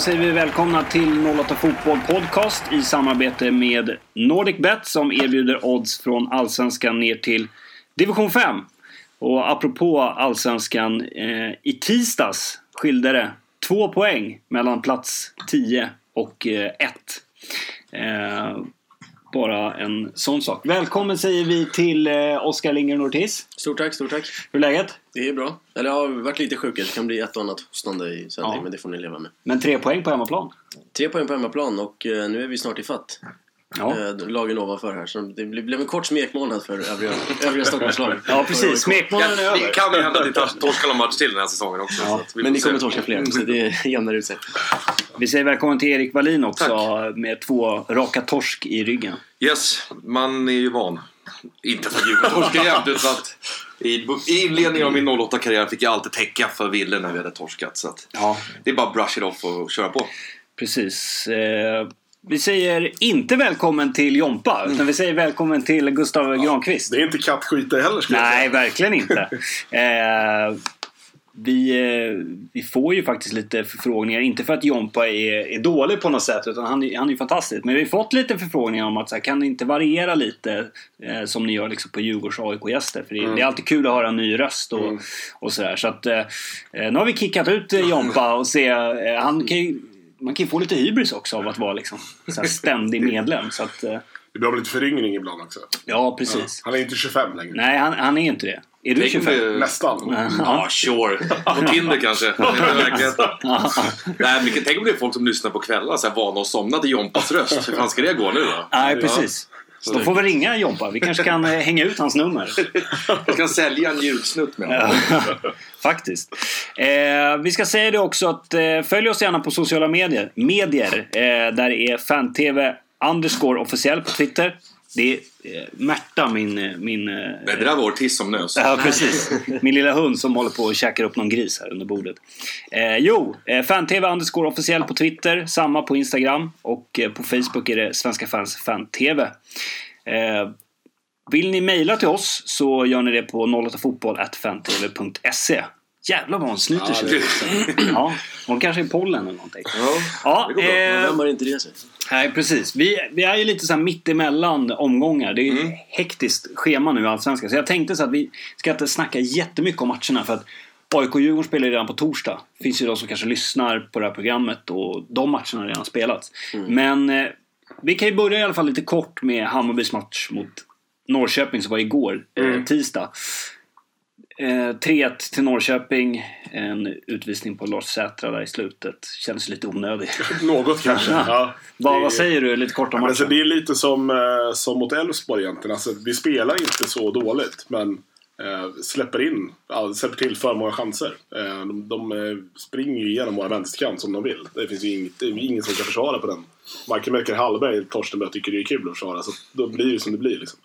Då säger vi välkomna till 08 Fotboll Podcast i samarbete med NordicBet som erbjuder odds från Allsvenskan ner till Division 5. Och apropå Allsvenskan, eh, i tisdags skilde det två poäng mellan plats 10 och 1. Eh, eh, bara en sån sak. Välkommen säger vi till eh, Oskar Lindgren Ortiz. Stort tack, stort tack. Hur är läget? Det är bra. Eller jag har varit lite sjuk. Det kan bli ett och annat hostande i sändning, Ja. men det får ni leva med. Men tre poäng på hemmaplan. Tre poäng på hemmaplan och eh, nu är vi snart i fatt. Ja, Eh, lagen ovanför här. Så det blir- blev en kort smekmånad för övriga, övriga Stockholmslag. ja precis. Smekmånaden är över. det kan ju hända att ni tor- torskar någon match till den här säsongen också. Ja, vi Men ni kommer torska fler, så det jämnar ut sig. Vi säger välkommen till Erik Wallin också med två raka torsk i ryggen. Yes, man är ju van. Inte för att Djurgården torskar jämt utan att i, i inledningen av min 08-karriär fick jag alltid täcka för Ville när vi hade torskat. Så att Ja, det är bara brush it off och köra på. precis. Vi säger inte välkommen till Jompa, utan vi säger välkommen till Gustav Granqvist. Det är inte kattskit det heller skulle jag Nej, säga. verkligen inte. Eh, vi, eh, vi får ju faktiskt lite förfrågningar, inte för att Jompa är, är dålig på något sätt, utan han, är- han är ju fantastisk. Men vi har fått lite förfrågningar om att så här, kan ni inte variera lite eh, som ni gör liksom, på Djurgårds AIK-gäster? För det, det är alltid kul att höra en ny röst och, och sådär. Så att, eh, eh, nu har vi kickat ut eh, Jompa och se, han kan ju, man kan ju få lite hybris också av att vara liksom, så här ständig medlem. Så att, eh, Det blir lite föryngring ibland också. ja, precis. Han är inte 25 längre. Nej, han, han är inte det. Är du Tänk om 25? det- Nästan. Ja, sure. På Tinder kanske. Det är verkligheten. Nej, men tänk om det är folk som lyssnar på kvällar så här vana att somna till Jompas röst. Hur fan ska det gå nu då? Nej, precis. Då får vi ringa Jompa. Vi kanske kan eh, hänga ut hans nummer. Jag kan sälja en ljudsnutt med honom. Faktiskt. Eh, vi ska säga det också att eh, följ oss gärna på sociala medier. Medier. Eh, där är fan-tv underscore officiell på Twitter. Det är Märta, min... eh, min eh, det där var Ortiz som nös. Ja, precis. Min lilla hund som håller på och käkar upp någon gris här under bordet. Eh, jo, eh, fan-tv underscore officiell på Twitter. Samma på Instagram. Och eh, på Facebook är det Svenska fans fan-tv. Eh, vill ni mejla till oss så gör ni det på 08fotboll.fantv.se. Jävlar vad hon snyter sig. Ja, hon kanske är pollen eller någonting. Ja, det går bra. eh, har inte det sig? Nej, precis. Vi, vi är ju lite så här mittemellan omgångar. Det är Mm. hektiskt schema nu i Allsvenskan. Så jag tänkte så att vi ska inte snacka jättemycket om matcherna. För att AIK och Djurgården spelar ju redan på torsdag. Det finns ju de som kanske lyssnar på det här programmet och de matcherna har redan spelats. Mm. Men eh, vi kan ju börja i alla fall lite kort med Hammarbys match mot Norrköping som var igår, Mm. eh, tisdag. Eh, 3-1 till Norrköping. En utvisning på Lars Sätra där i slutet. Kändes lite onödig. Något kanske. Ja. Det- vad säger du lite kort om Men alltså, matchen? det är lite som, eh, som mot Elfsborg egentligen. Alltså, vi spelar inte så dåligt, men eh, släpper in, ja, släpper till för många chanser. Eh, de de eh, springer ju igenom våra vänsterkant som de vill. Det finns ju inget, ingen som kan försvara på den. Varken Melker Hallberg eller Torstenberg tycker det är kul att försvara, så då blir det som det blir. Liksom.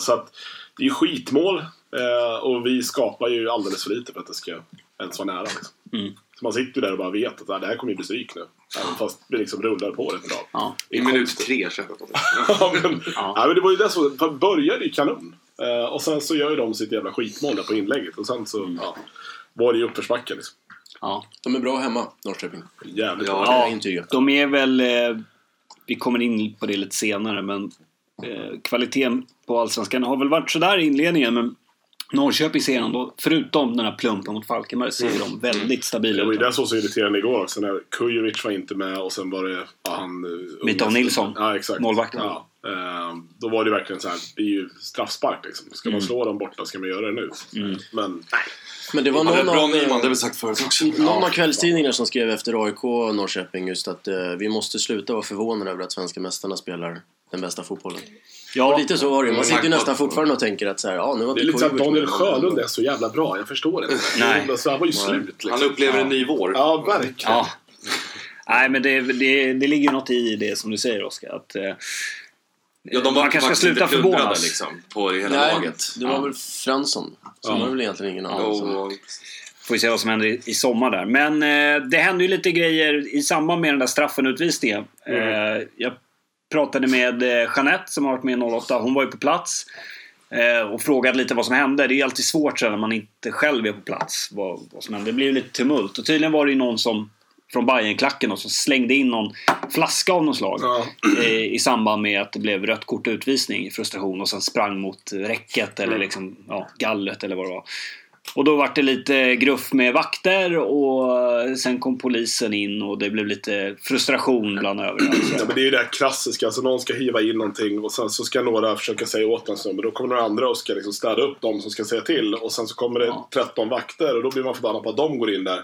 Så att det är ju skitmål eh, och vi skapar ju alldeles för lite för att det ska ens vara nära. Liksom. Mm. Så man sitter ju där och bara vet att ah, det här kommer ju bli stryk nu. Även fast vi liksom rullar på rätt bra. Ja. I minut tre känns det ja, men, Ja. ja. men det var ju det som började ju kanon. Eh, och sen så gör ju de sitt jävla skitmål där på inlägget. Och sen så ja, var det ju uppförsbacke liksom. Ja. De är bra hemma, Norrköping. Jävligt Ja. bra. Ja. jag intyga. De är väl... Eh, vi kommer in på det lite senare men eh, kvaliteten på Allsvenskan har väl varit sådär i inledningen men Norrköping ser ändå, förutom den här plumpen mot Falkenberg, ser de väldigt stabila Det var ju ut. det som var så irriterande igår också när Kujovic var inte med och sen var det ja, han... eh, unga- Nilsson. Ja, exakt. Målvakten. Ja. Eh, då var det verkligen så här, det är ju straffspark liksom. Ska Mm. man slå dem borta ska man göra det nu. Men nej. Men det var det någon bra av... Nyman, det har vi sagt förut också. Någon av kvällstidningarna som skrev efter AIK och Norrköping just att eh, vi måste sluta vara förvånade över att svenska mästarna spelar den bästa fotbollen. Ja, Och lite så var det. Man Mm. sitter ju nästan fortfarande och tänker att så här, ja nu har Det är lite såhär, Daniel. Sjölund är så jävla bra, jag förstår inte. Nej. Så han var ju slut liksom. Han upplever en ny vår. Ja, verkligen. ja. Nej men det, det, det ligger ju något i det som du säger Oskar. Att, eh, Ja, de var man kanske ska sluta förvånas. liksom, på hela Nej, laget. det var Ja. väl Fransson. Så Ja. var det väl egentligen ingen annan. Och, Får vi se vad som händer i, i sommar där. Men eh, det hände ju lite grejer i samband med den där straffen-utvisningen. Eh, jag pratade med eh, Jeanette som har varit med i 08. Hon var ju på plats. Eh, och frågade lite vad som hände. Det är alltid svårt sen när man inte själv är på plats. Vad, vad som hände. Det blev ju lite tumult. Och tydligen var det ju någon som från Bajenklacken och som slängde in någon flaska av något slag. Ja. eh, I samband med att det blev rött kort och utvisning i frustration och sen sprang mot räcket eller liksom, ja, gallret eller vad det var. Och då var det lite gruff med vakter och sen kom polisen in och det blev lite frustration bland övriga. Ja, men det är ju det här klassiska, alltså någon ska hiva in någonting och sen så ska några försöka säga åt en snubbe. Då kommer några andra och ska liksom städa upp dem som ska säga till. Och sen så kommer det Ja. 13 vakter och då blir man förbannad på att de går in där.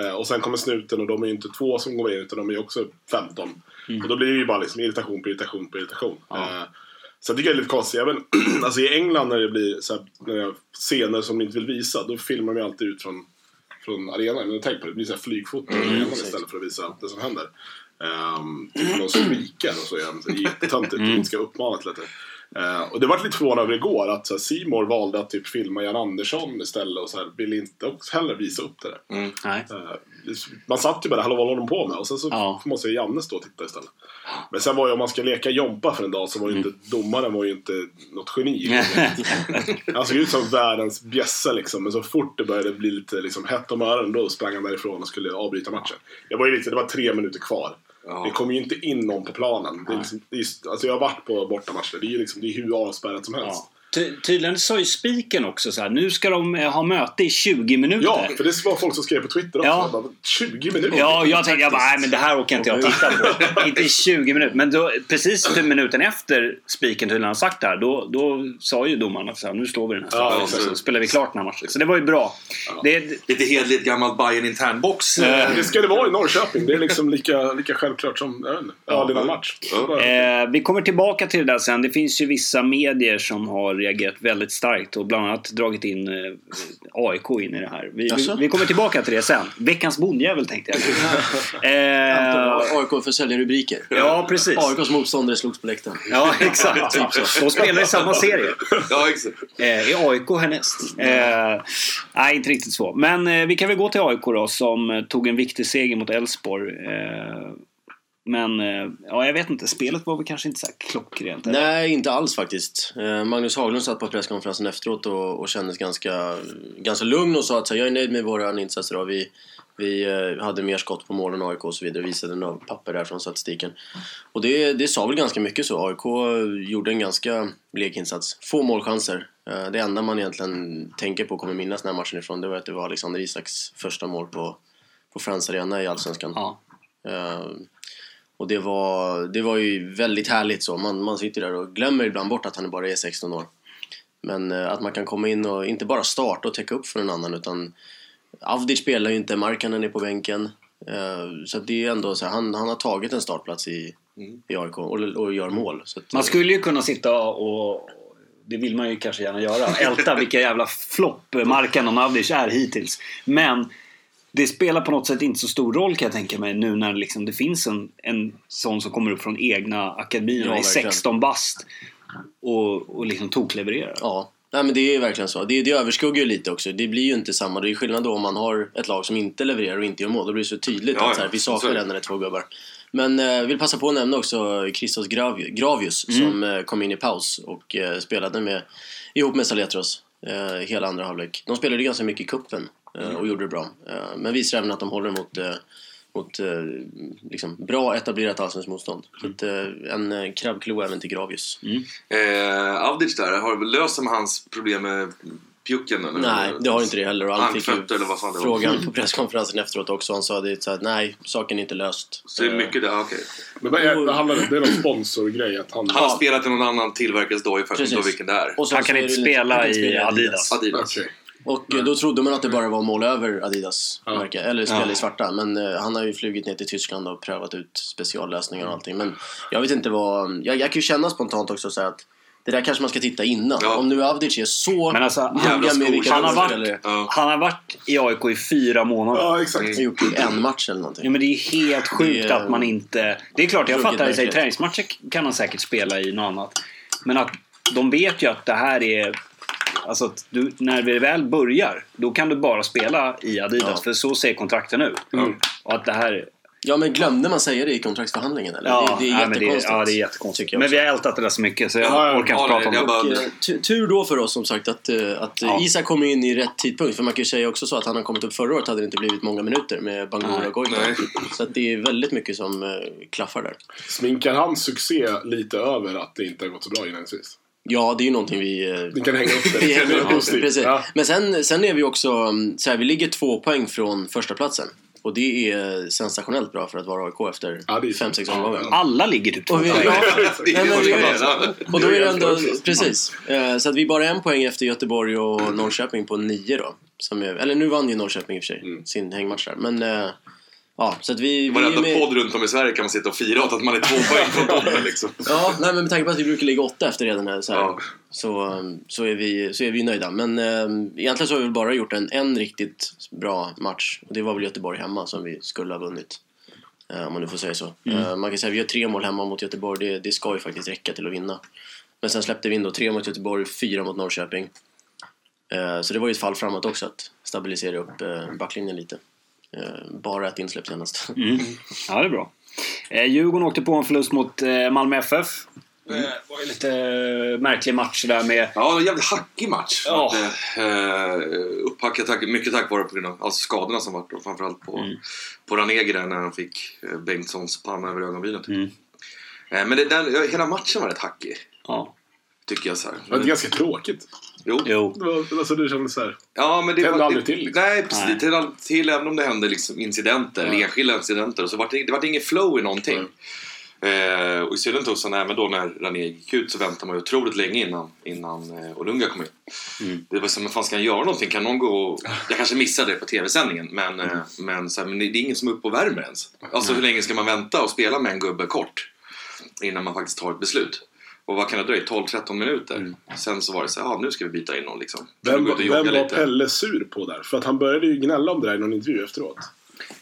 Eh, Och sen kommer snuten och de är ju inte två som går in utan de är ju också 15. Och då blir det ju bara liksom irritation på irritation på irritation. Ja. Eh, Så jag tycker det är lite konstigt. Även, alltså I England när det blir så här, scener som de inte vill visa, då filmar de alltid ut från, från arenan. Men tänk på det, det blir så här flygfoto Mm, arenan istället för att visa det som händer. Um, typ någon skriker och så är han så jättetöntigt Mm. och ska uppmana till lite. Eh, och det var lite förvånad över igår att så här, valde att typ filma Jan Andersson istället och så här, ville inte också heller visa upp det där. Nej. Eh, man satt ju bara hallå vad håller de på med? Och sen så Ja. får man se Janne stå och titta istället. Men sen var ju om man ska leka Jompa för en dag så var ju Mm. inte domaren var ju inte något geni. Han såg ut som världens bjässe liksom. Men så fort det började bli lite liksom, hett om öronen då sprang han därifrån och skulle avbryta matchen. Det var ju lite, det var tre minuter kvar. Ja. Det kom ju inte in någon på planen. Det är liksom, det är, just- alltså jag har varit på bortamatcher. Det är ju liksom, det är hur avspärrat som helst. Ja. Ty- tydligen sa ju spiken också så här, nu ska de eh, ha möte i 20 minuter. Ja, för det var folk som skrev på Twitter också. Ja. Bara, 20 minuter? Ja, jag tänkte jag bara, nej men det här åker inte jag titta på. inte i 20 minuter. Men då, precis typ minuten efter spiken tydligen har sagt det här, då, då sa ju domaren att så här, nu står vi den här Ja, så spelar vi klart den här matchen. Så det var ju bra. Det, Lite hedligt gammalt Bayern internbox. Eh, Det ska det vara i Norrköping. Det är liksom lika, lika självklart som jag vet inte, i en match. Ja. Eh, vi kommer tillbaka till det där sen. Det finns ju vissa medier som har reagerat väldigt starkt och bland annat dragit in eh, AIK in i det här. Vi, vi, kommer tillbaka till det sen. Veckans bondjävel tänkte jag. eh, AIK för säljarrubriker. ja, precis. AIKs motståndare slogs på läktaren. Ja, exakt. De spelar i samma serie. Ja, exakt. Eh, är AIK härnäst? Eh, nej, inte riktigt så. Men eh, vi kan väl gå till AIK då som eh, tog en viktig seger mot Elfsborg. Men eh, ja, jag vet inte. Spelet var väl kanske inte så här klockrent. eller? Nej, inte alls faktiskt. Eh, Magnus Haglund satt på presskonferensen efteråt och, och kändes ganska, ganska lugn och sa att jag är nöjd med våra insatser. Då. Vi, vi eh, hade mer skott på mål än AIK och så vidare. Visade några papper där från statistiken. Och det, det sa väl ganska mycket så. AIK gjorde en ganska blek insats. Få målchanser. Det enda man egentligen tänker på och kommer minnas den här matchen ifrån det var att det var Alexander Isaks första mål på, på Friends Arena i Allsvenskan. Ja. Eh, och det var, det var ju väldigt härligt så. Man, man sitter där och glömmer ibland bort att han bara är 16 år. Men eh, att man kan komma in och inte bara starta och täcka upp för en annan utan Avdic spelar ju inte, Markkanen är på bänken. Eh, så det är ändå så här, han, han har tagit en startplats i, i AIK och, och gör mål. Så att, Man skulle ju kunna sitta och det vill man ju kanske gärna göra. Älta vilka jävla flopp Markan och Mavdic är hittills. Men det spelar på något sätt inte så stor roll kan jag tänka mig nu när liksom det finns en, en sån som kommer upp från egna akademierna Ja, i verkligen. 16 bast och, och liksom toklevererar. Ja, nej men det är verkligen så. Det, det överskuggar ju lite också. Det blir ju inte samma. Det är skillnad då om man har ett lag som inte levererar och inte gör mål. Då blir det så tydligt Ja, att så här, vi saknar en eller två gubbar. Men eh, vill passa på att nämna också Christos Gravi- Gravius som eh, kom in i paus och eh, spelade med, ihop med Saletros eh, hela andra halvlek. De spelade ganska mycket i kuppen eh, och gjorde det bra. Eh, men visar även att de håller mot, eh, mot liksom, bra etablerat allsvenskt motstånd. Så att, eh, en krabbklo även till Gravius. Eh, Avdic där, har löser man hans problem med pjucken? Eller? Nej, det har inte det heller. Och han fick ju eller vad fan det var. frågan på presskonferensen efteråt också. Han sa det så att nej, saken är inte löst. Så det är mycket där, okej. Men är, det, handlar, det är någon sponsorgrej att han... Han har spelat i någon annan tillverkares doja för att inte vilken det är. Och så Han kan så är inte det lite- spela han kan inte i Adidas. Adidas. Okej. Och eh, då trodde man att det bara var mål över Adidas Ja. märke, eller spela Ja. i svarta. Men eh, han har ju flugit ner till Tyskland och prövat ut speciallösningar och allting. Men jag vet inte vad... Jag, jag kan ju känna spontant också så att det där kanske man ska titta innan. Ja. Om nu Avdic är så Men alltså, jävla med vilka Han har varit- Ja. Han har varit i AIK i fyra månader. Ja, exakt. har gjort en match eller någonting. Ja, men det är helt sjukt Det är- att man inte... Det är klart, jag fattar i träningsmatcher kan han säkert spela i något annat. Men att de vet ju att det här är... Alltså att du, när vi väl börjar, då kan du bara spela i Adidas. Ja. För så ser kontrakten ut. Mm. Och att det här... Ja, men glömde man säga det i kontraktsförhandlingen eller? Ja, det, det är nej, men det, jättekonstigt. ja, det är jättekonstigt. Men vi har ältat det där så mycket så jag Ja, ja, orkar inte ja, prata om det. bara- eh, tu- tur då för oss som sagt att, eh, att Ja. Isak kom in i rätt tidpunkt. För man kan ju säga också så att han har kommit upp förra året hade det inte blivit många minuter med Bangura och Goitom. Nej. Så att det är väldigt mycket som eh, klaffar där. Sminkar hans succé lite över att det inte har gått så bra inledningsvis? Ja, det är ju någonting vi... eh, Ni kan hänga upp det. vi Det hänger är upp positivt. precis. Ja. Men sen, sen är vi också mm, så här, vi ligger två poäng från första platsen Och det är sensationellt bra för att vara AIK efter Ja, det är- 5-6 omgångar. Alla ligger typ två Och vi- poäng. Det vi-. Och då är det ändå, precis. Eh, Så att vi är bara en poäng efter Göteborg och Norrköping på nio då. Som är, eller nu vann ju Norrköping i och för sig, Mm. sin hängmatch där. Men eh, ja, så att vi... vi Varenda med- podd runt om i Sverige kan man sitta och fira åt att man är två poäng från toppen liksom. Ja, nej, men med tanke på att vi brukar ligga åtta efter redan här, så, här Ja. så, um, så, är vi, så är vi nöjda. Men um, egentligen så har vi bara gjort en, en riktigt bra match. Och det var väl Göteborg hemma som vi skulle ha vunnit. Eh, om man nu får säga så. Eh, man kan säga att vi gör tre mål hemma mot Göteborg. Det, det ska ju faktiskt räcka till att vinna. Men sen släppte vi in då tre mot Göteborg, fyra mot Norrköping. Eh, så det var ju ett fall framåt också att stabilisera upp eh, backlinjen lite. Eh, bara ett insläpp senast. Mm. Ja, det är bra. Eh, Djurgården åkte på en förlust mot eh, Malmö FF. Eh, Det var ju lite märklig match där med... Ja, en jävligt hackig match. Ja. Eh, upphackat, tack, mycket tack vare på grund av alltså skadorna som varit och framförallt på, Mm. på Ranegi där när han fick Bengtssons panna över ögonbrynet. Mm. Eh, men det, den, hela matchen var rätt hackig. Ja. Tycker jag så här. Det var ganska tråkigt. Jo. Jo. Det var, alltså det kändes så här. Ja, men det Tände var, aldrig till, liksom. Nej, precis. Nej. Det tände aldrig till även om det hände liksom incidenter, Ja. enskilda incidenter. Och så var det, det var inget flow i någonting. Mm. Eh, och i synnerhet också även då när Ranegi gick ut så väntade man ju otroligt länge innan, innan eh, Olunga kom in. Mm. Det var som, men fan ska han göra någonting? Kan någon gå och... Jag kanske missade det på tv-sändningen, men, Mm. eh, men, så här, men det är ingen som är uppe och värmer ens. Alltså hur länge ska man vänta och spela med en gubbe kort? Innan man faktiskt tar ett beslut. Och vad kan det dröja? 12-13 minuter? Mm. Sen så var det så här, ja nu ska vi byta in någon liksom. Vem, vem var lite. Pelle sur på där? För att han började ju gnälla om det där i någon intervju efteråt.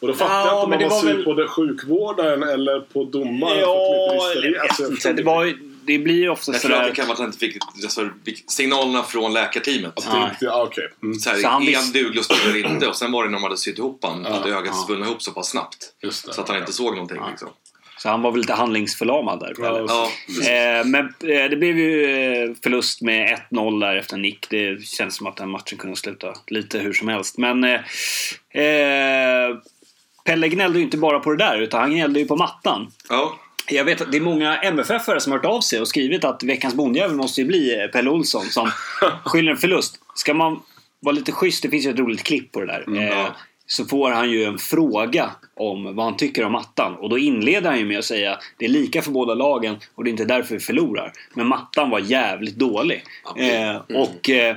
Och då fattar Ja, jag inte om men han det var var sur väl- på det sjukvårdaren eller på domaren. Ja, eller det. Alltså, tror Det, var, ju- det blir ju ofta Jag tror att det sådär... kan vara att han inte fick alltså, signalerna från läkarteamet. Det inte, ja, okej. Mm, Så här, Så han är han duglig och spelar inte? Och sen var det när de hade sytt ihop han, att ögat ja. svullnade ihop så pass snabbt. det. Så att han inte såg någonting liksom. Så han var väl lite handlingsförlamad där. Ja, Pelle. Ja, Eh, men eh, det blev ju eh, förlust med 1-0 där efter nick. Det känns som att den matchen kunde sluta lite hur som helst. Men Pelle gnällde ju inte bara på det där utan han gnällde ju på mattan. ja. Jag vet att det är många MFF-are som har hört av sig och skrivit att veckans bondjävel måste ju bli Pelle Olsson som skyller en förlust. Ska man vara lite schysst, det finns ju ett roligt klipp på det där. eh, ja. Så får han ju en fråga om vad han tycker om mattan. Och då inleder han ju med att säga det är lika för båda lagen och det är inte därför vi förlorar. Men mattan var jävligt dålig. Eh, och eh,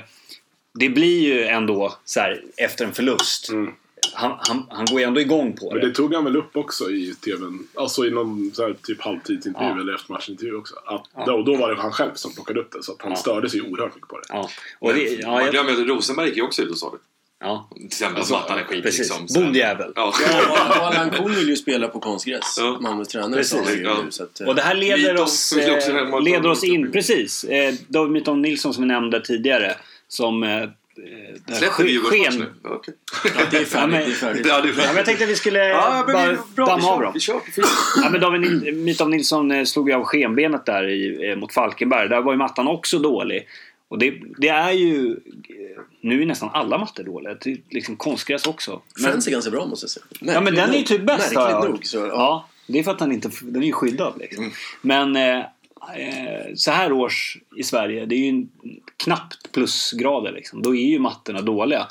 det blir ju ändå så här efter en förlust. Mm. Han, han, han går ju ändå igång på Men det. det tog han väl upp också i TVn. Alltså i någon så här, typ halvtidsintervju Ja. eller eftermatchintervju också. Att, Ja. då, då var det han själv som plockade upp det. Så att han Ja. störde sig oerhört mycket på det. Ja. Och det, ja, Man jag, glömmer att Rosenberg gick ju också ut och sa det. Ja, Till exempel Alltså, att mattan är skit precis. liksom. Så- Bondjävel. Ja. Och Allan Kuhn vill ju spela på konstgräs. Ja. Malmös tränare Precis. sa Ja. Så att, eh, Och det här leder oss, vi eh, leder oss in, precis. Eh, David Mytom Nilsson som vi nämnde tidigare. Som... Eh, eh, Släpper vi Djurgårdsmatch sken- nu? Ja, okej. ja, det är Ja, färdigt. men- Det är färdigt. Ja, det är Ja, jag tänkte att vi skulle Ja, bara vi, bra, vi, damma av kör, dem. vi kör på fint. Ja, men David Mytom Nilsson eh, slog ju av skenbenet där i, eh, mot Falkenberg. Där var ju mattan också dålig. Och det, det är ju... Nu är nästan alla mattor dåliga. Det är liksom konstgräs också. Men, Friends är ganska bra måste jag säga. ja, men den är ju typ bäst har jag Märkligt nog. Så, ja. Ja, det är för att den inte... Den är ju skyddad liksom. Mm. Men eh, eh, så här års i Sverige, det är ju knappt plusgrader liksom. Då är ju mattorna dåliga.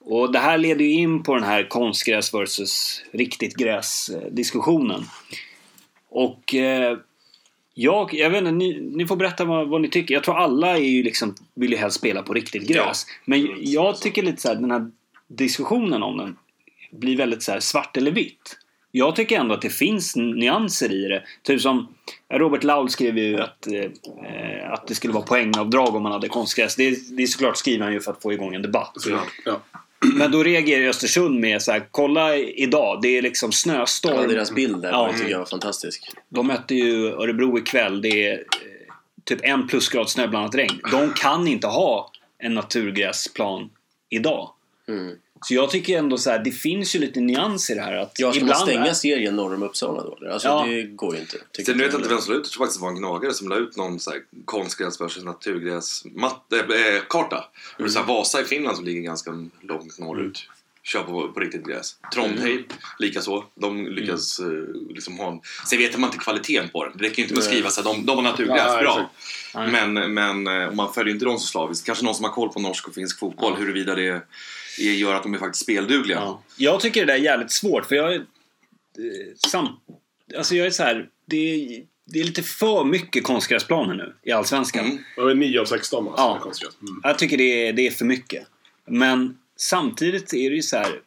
Och det här leder ju in på den här konstgräs versus riktigt gräs eh, diskussionen. Och eh, jag, jag vet inte, ni, ni får berätta vad, vad ni tycker. Jag tror alla är ju liksom, vill ju helst spela på riktigt gräs. Men jag tycker lite så här, den här diskussionen om den blir väldigt så här svart eller vitt. Jag tycker ändå att det finns nyanser i det. Typ som Robert Laul skrev ju att, eh, att det skulle vara poängavdrag om man hade konstgräs. Det, det är såklart skriver han ju för att få igång en debatt. Så, ja. Men då reagerar Östersund med så här, kolla idag, det är liksom snöstorm. Ja, deras bild där Ja. tycker jag var fantastisk. De mötte ju Örebro ikväll. Det är eh, typ en plusgrad snöblandat regn. De kan inte ha en naturgräsplan idag. Mm. Så jag tycker ändå så här, det finns ju lite nyans i det här. Att Ja, ska man ibland stänga är- serien norr om Uppsala då? Alltså Ja. det går ju inte. Sen nu vet jag jag. inte vem som la ut, jag tror faktiskt det var en gnagare som la ut någon så här konstgräs versus naturgräskarta. Äh, karta. Det är så här, Vasa i Finland som ligger ganska långt norrut. Kör på, på riktigt gräs. Trondheim likaså. De lyckas eh, liksom ha en... Sen vet man inte kvaliteten på den. Det räcker inte med att skriva så de, de har naturgräs, bra. Men, men eh, om man följer inte dem så slaviskt. Kanske någon som har koll på norsk och finsk fotboll. Huruvida det är, gör att de är faktiskt speldugliga. Ja. Jag tycker det där är jävligt svårt för jag är... eh, Sam, alltså jag är så här, det är, det är lite för mycket konstgräsplaner nu i Allsvenskan. Mm. Det var 9 av 16 alltså. Ja. Mm. Jag tycker det är, det är för mycket. Men samtidigt är det ju så här...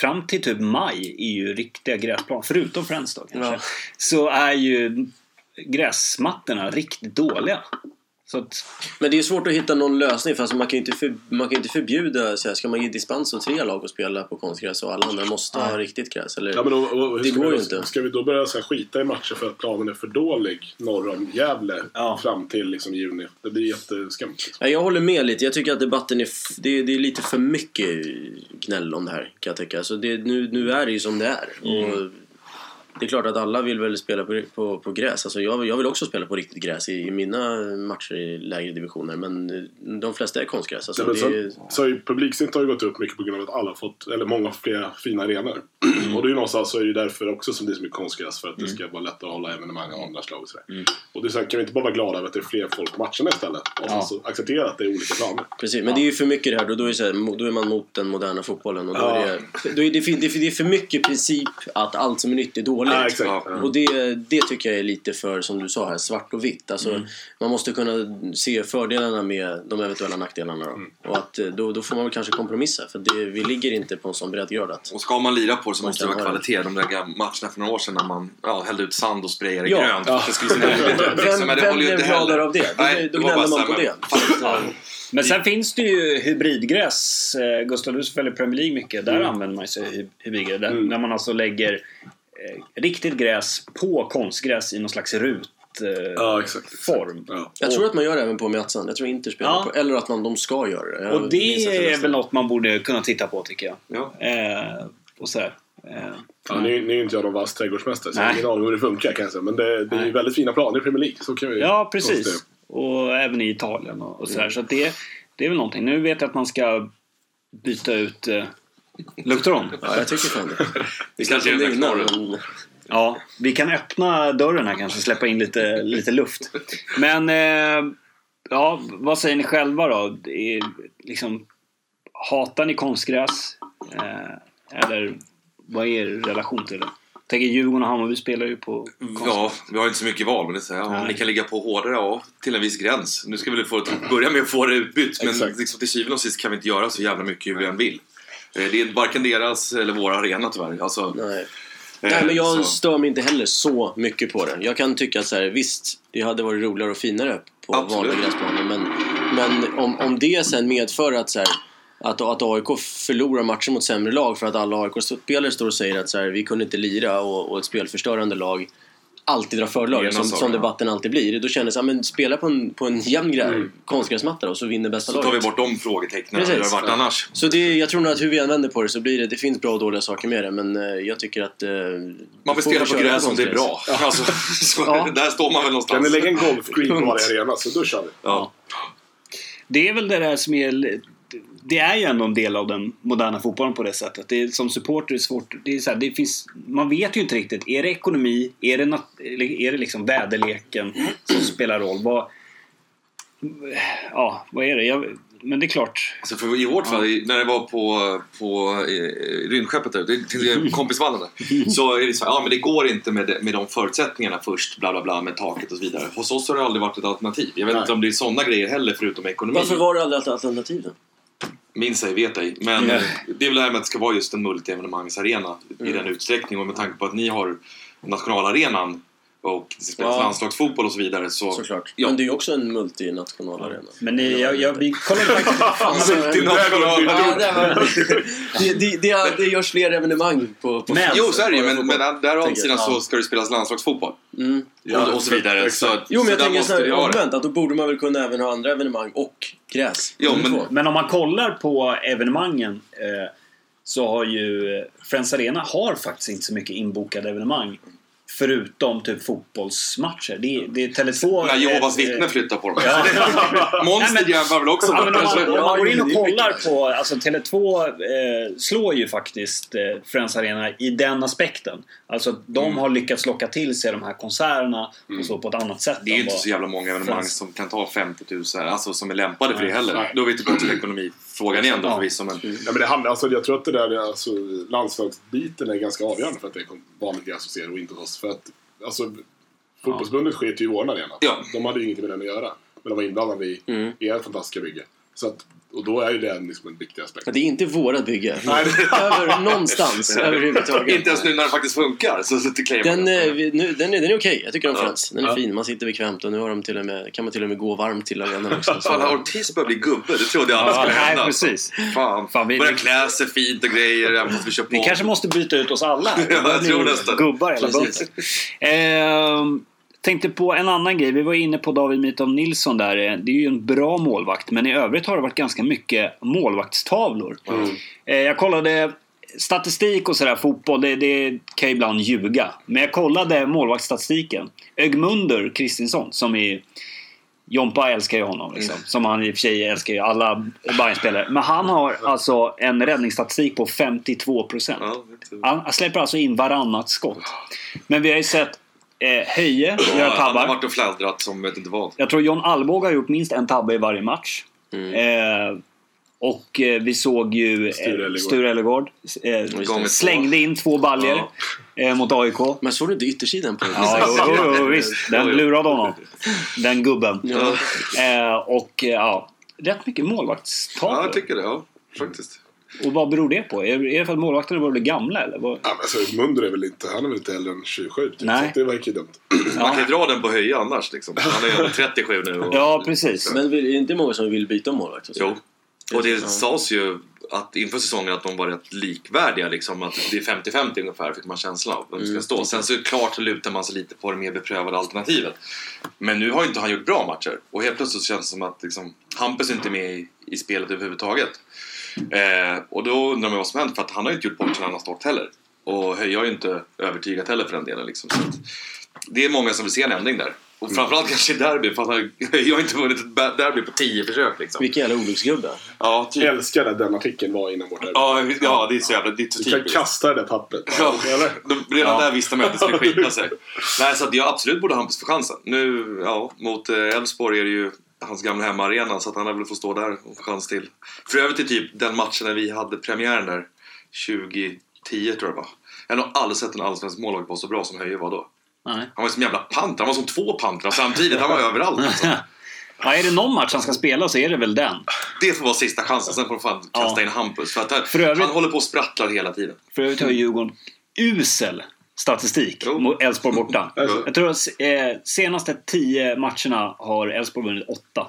Fram till typ maj är ju riktiga gräsplan, förutom Friends då kanske. Ja. Så är ju gräsmattorna riktigt dåliga. Så att, Men det är svårt att hitta någon lösning för alltså man kan ju inte, för, man kan inte förbjuda, så här, ska man ge dispens åt tre lag att spela på konstgräs och alla andra måste ha riktigt gräs? Eller? Ja, men då, och, Det ska går vi, ju då- inte. Ska vi då börja så här, skita i matcher för att planen är för dålig norr om Gävle Ja. fram till liksom, juni? Det blir jätteskumt. Liksom. Ja, jag håller med lite. Jag tycker att debatten är, det, är- det är lite för mycket gnäll om det här kan jag tycka. Alltså det, nu, nu är det ju som det är. Och det är klart att alla vill väl spela på, på, på gräs. Alltså jag, jag vill också spela på riktigt gräs i, i mina matcher i lägre divisioner. Men eh, de flesta är konstgräs. Alltså Ja, det, är- så, publiksnittet har ju gått upp mycket på grund av att alla fått, eller många fler fina arenor. Mm. Och det är ju någonstans så är det därför också som det är så mycket konstgräs för att det ska vara lättare att hålla evenemang av andra slag och sådär. Mm. Och det är så här, kan vi inte bara vara glada över att det är fler folk på matcherna istället? Och Ja. så acceptera att det är olika planer. Precis, men det är ju för mycket det här. Då, då, är, så här, då är man mot den moderna fotbollen. Och då Ja. är det, då är det, det är för mycket princip att allt som är nytt är dåligt. Ja, exakt. Ja. Ja. Och det, det tycker jag är lite för, som du sa här, svart och vitt. Alltså, Mm. Man måste kunna se fördelarna med de eventuella nackdelarna. Då. Mm. Och att, eh, då, då får man väl kanske kompromissa. För det, vi ligger inte på en sån breddgrad att... Och ska man lira på det så måste det vara ha det. kvalitet. De där matcherna för några år sedan när man ja, hällde ut sand och sprayade Ja. grönt. att Det skulle. Vem, Men det vem blev inte heller. gladare av det? Då, Nej, gnäller man på det. men- sen finns det ju hybridgräs. Eh, Gustav, du som följer Premier League mycket. Där använder man ju sig hybridgräs. Där, Mm. När man alltså lägger riktigt gräs på konstgräs i någon slags. Eh, Ja, exakt. form. Ja. Jag tror att man gör det även på Meazza. Jag tror Inter spelar Ja. på. Eller att man, de ska göra det. Jag Och det är väl något man borde kunna titta på tycker jag. Ja. Eh, och så här. Eh, Ja, nu, nu är inte jag någon vass trädgårdsmästare så jag har ingen aning hur det funkar kan jag säga. Men det, det är väldigt fina planer i Premier League. Så kan vi Ja, precis. Och även i Italien och, och. Så att det, det är väl någonting. Nu vet jag att man ska byta ut... Eh, luktar om? Ja, jag tycker fan det. Det kanske är Det innan, men- Ja, vi kan öppna dörren här kanske och släppa in lite, lite luft. Men, eh, ja, vad säger ni själva då? Är, liksom, hatar ni konstgräs? Eh, eller vad är er relation till det? Tänker Djurgården och Hammarby spelar ju på konstgräs. Ja, vi har inte så mycket val. Men det är så här, ni kan ligga på hårdare, ja, till en viss gräns. Nu ska vi få börja med att få det utbytt. Men liksom, till syvende och sist kan vi inte göra så jävla mycket hur vi än vill. Eh, Det är varken deras eller vår arena tyvärr. Alltså, Nej. eh, Nej, men jag så- stör mig inte heller så mycket på det. Jag kan tycka att så här, visst, det hade varit roligare och finare på Absolut. vanliga gräsplaner. Men, men om, om det sen medför att, så här, att, att AIK förlorar matcher mot sämre lag för att alla AIK-spelare står och säger att så här, vi kunde inte lira och, och ett spelförstörande lag alltid drar fördelar, som, som ja. debatten alltid blir. Då känner jag men spela på en, på en jämn grä, konstgräsmatta då, så vinner bästa Så tar laget. vi bort de frågetecknen. Hur har det varit annars? Så det, jag tror nog att hur vi än vänder på det så blir det, det finns bra och dåliga saker med det men eh, jag tycker att... Eh, Man vill får spela på gräs om det är bra. Alltså, så, Ja. Där står man väl Kan någonstans. ni lägga en golfgreen på varje arena så då kör vi. Ja. Det är väl det där som är... Det är ju ändå en del av den moderna fotbollen på det sättet. Det är, som supporter är det svårt. Det är så här, det finns, man vet ju inte riktigt. Är det ekonomi? Är det, nat, är det liksom väderleken som spelar roll? Vad, ja, vad är det? Jag, men det är klart. Alltså för I vårt fall, i- när det var på, på eh, rymdskeppet där, kompisvallen där, så är det så här, ja men det går inte med, de- med de förutsättningarna först, bla bla bla, med taket och så vidare. Hos oss har det aldrig varit ett alternativ. Jag vet Nej. inte om det är sådana grejer heller förutom ekonomi. Varför var det aldrig ett alternativ då? Minns ej, vet ej. Men Ja. eh, det är väl det här med att det ska vara just en multi-evenemangsarena i Mm. den utsträckningen. Och med tanke på att ni har nationalarenan och det spelas Ja. landslagsfotboll och så vidare. Så, Såklart. Ja. Men det är ju också en multinational arena. Men ni, jag, jag, vi kollar faktiskt... Multinational. Ja, det, det, det, det, det görs fler evenemang på, på Men- Jo, så är det ju. Men, men där å andra sidan ja. så ska det spelas landslagsfotboll. Mm. och, och så vidare. Så, Jo, men så jag tänker det. omvänt att då borde man väl kunna även ha andra evenemang och Gräs. Ja, Nummer men-. Men om man kollar på evenemangen eh, så har ju Friends Arena har faktiskt inte så mycket inbokade evenemang. Förutom typ fotbollsmatcher. Det, är- det är Tele2... När Jehovas eh, vittnen flyttar på dem. Ja. Monster jämför väl också Ja, men om, man, om Ja, man går in och kollar på... Alltså Tele2 eh, slår ju faktiskt eh, Friends Arena i den aspekten. Alltså de Mm. har lyckats locka till sig de här konserterna och så på ett annat sätt. Det är ju inte så jävla många evenemang Friends. som kan ta 50 000, alltså som är lämpade för det heller. Nej. Då är vi tillbaka till ekonomifrågan igen då Ja. förvisso. Men Ja, men det handlar, alltså, jag tror att det där alltså, landslagsbiten är ganska avgörande för att det är vanligt gräs och inte hos oss. För att, alltså, fotbollsbundet sket ju i vår arena. Ja. De hade ju ingenting med den att göra. Men de var inblandade i Mm. ert fantastiska bygge. Så att, och då är ju det liksom en viktig aspekt. Men det är inte vårat bygge. Nej, Över, någonstans överhuvudtaget. inte ens nu när det faktiskt funkar så, så claimar Den, det. eh, vi- nu, den, är, den är okej. Jag tycker om Ja. Friends. Den är Ja. fin. Man sitter bekvämt och nu har de till och med, kan man till och med gå varmt till arenan också. Så- Fan, Ortiz börjar bli gubbe. Det trodde jag aldrig Ja, skulle nej, hända. precis. Fan, Fan, vi- börjar klä sig fint och grejer även fast vi kör på. Vi kanske måste byta ut oss alla. Ja, jag tror nästan. Gubbar hela bunten. Tänkte på en annan grej. Vi var inne på David Mitov Nilsson där. Det är ju en bra målvakt. Men i övrigt har det varit ganska mycket målvaktstavlor. Eh, jag kollade statistik och sådär. Fotboll, det, det kan ju ibland ljuga. Men jag kollade målvaktsstatistiken. Ögmunder Kristinsson som är Jompa älskar ju honom. Liksom. Som han i och för sig älskar ju alla Bayern-spelare. Men han har alltså en räddningsstatistik på 52%. Ja, det- Han, han släpper alltså in varannat skott. Men vi har ju sett eh, Höje göra Ja, han har tabbar. varit och fladdrat som vet inte vad. Jag tror John Alvbåge har gjort minst en tabbe i varje match. Mm. Eh, och eh, vi såg ju Sture eh, Ellegård. Sture Ellegård eh, slängde in två baljor eh, mot AIK. Men såg du inte yttersidan på den? Ja, jo, jo, jo, visst. Den lurade honom. Den gubben. Ja. Eh, och eh, ja, rätt mycket Ja, målvaktstavlor. jag tycker det. Ja, faktiskt. Och vad beror det på? Är, är det för att målvakterna börjar bli gamla eller? Vad? Ja, men alltså, Munder är väl inte, han är väl inte äldre än 27 typ. Nej. Så det verkar ju dumt. Man kan ju dra den på höja annars. Liksom. Han är ju 37 nu. Och... Ja, precis. Men är det inte många som vill byta målvakt? Jo. Och det Ja. sades ju att inför säsongen att de var rätt likvärdiga. Liksom, att det är 50-50 ungefär fick man känslan av. Vem ska Mm, stå. Sen så är klart lutar man sig lite på det mer beprövade alternativet. Men nu har ju inte han gjort bra matcher. Och helt plötsligt så känns det som att liksom, Hampus är inte med i, i spelet överhuvudtaget. Eh, och då undrar man vad som hänt. För att han har ju inte gjort bort sig när han har stått heller. Och Höje har ju inte övertygat heller för den delen. Liksom. Så att, det är många som vill se en ändring där. Och framförallt kanske i derby. För att han- Höje har inte vunnit ett derby på 10 försök. Liksom. Vilken jävla olycksgubbe. Ja, typ. Jag älskar att den artikeln var innan vårt derby. Ja, ja, det är så jävla... Det är så Du kan typiskt. kasta det där pappret. Ja, de, redan Ja. där visste man att det skulle skita sig. Nej, så att jag absolut borde Hampus få chansen. Nu, ja, mot eh, Elfsborg är det ju hans gamla hemmaarena så att han har väl fått stå där och få chans till. För övrigt till typ den matchen när vi hade premiären där 2010 tror jag det var. Jag har nog aldrig sett en allsvensk målvakt vara så bra som Höje var då. Nej. Han var som en jävla panter, han var som två pantrar samtidigt. Han var överallt alltså. Ja, är det någon match han ska spela så är det väl den. Det får vara sista chansen, sen får de fan kasta Ja. in Hampus. För att han, För övrigt- han håller på och sprattlar hela tiden. För övrigt har Djurgården usel statistik mot Elfsborg borta. Jo. Jag tror att eh, senaste tio matcherna har Elfsborg vunnit åtta.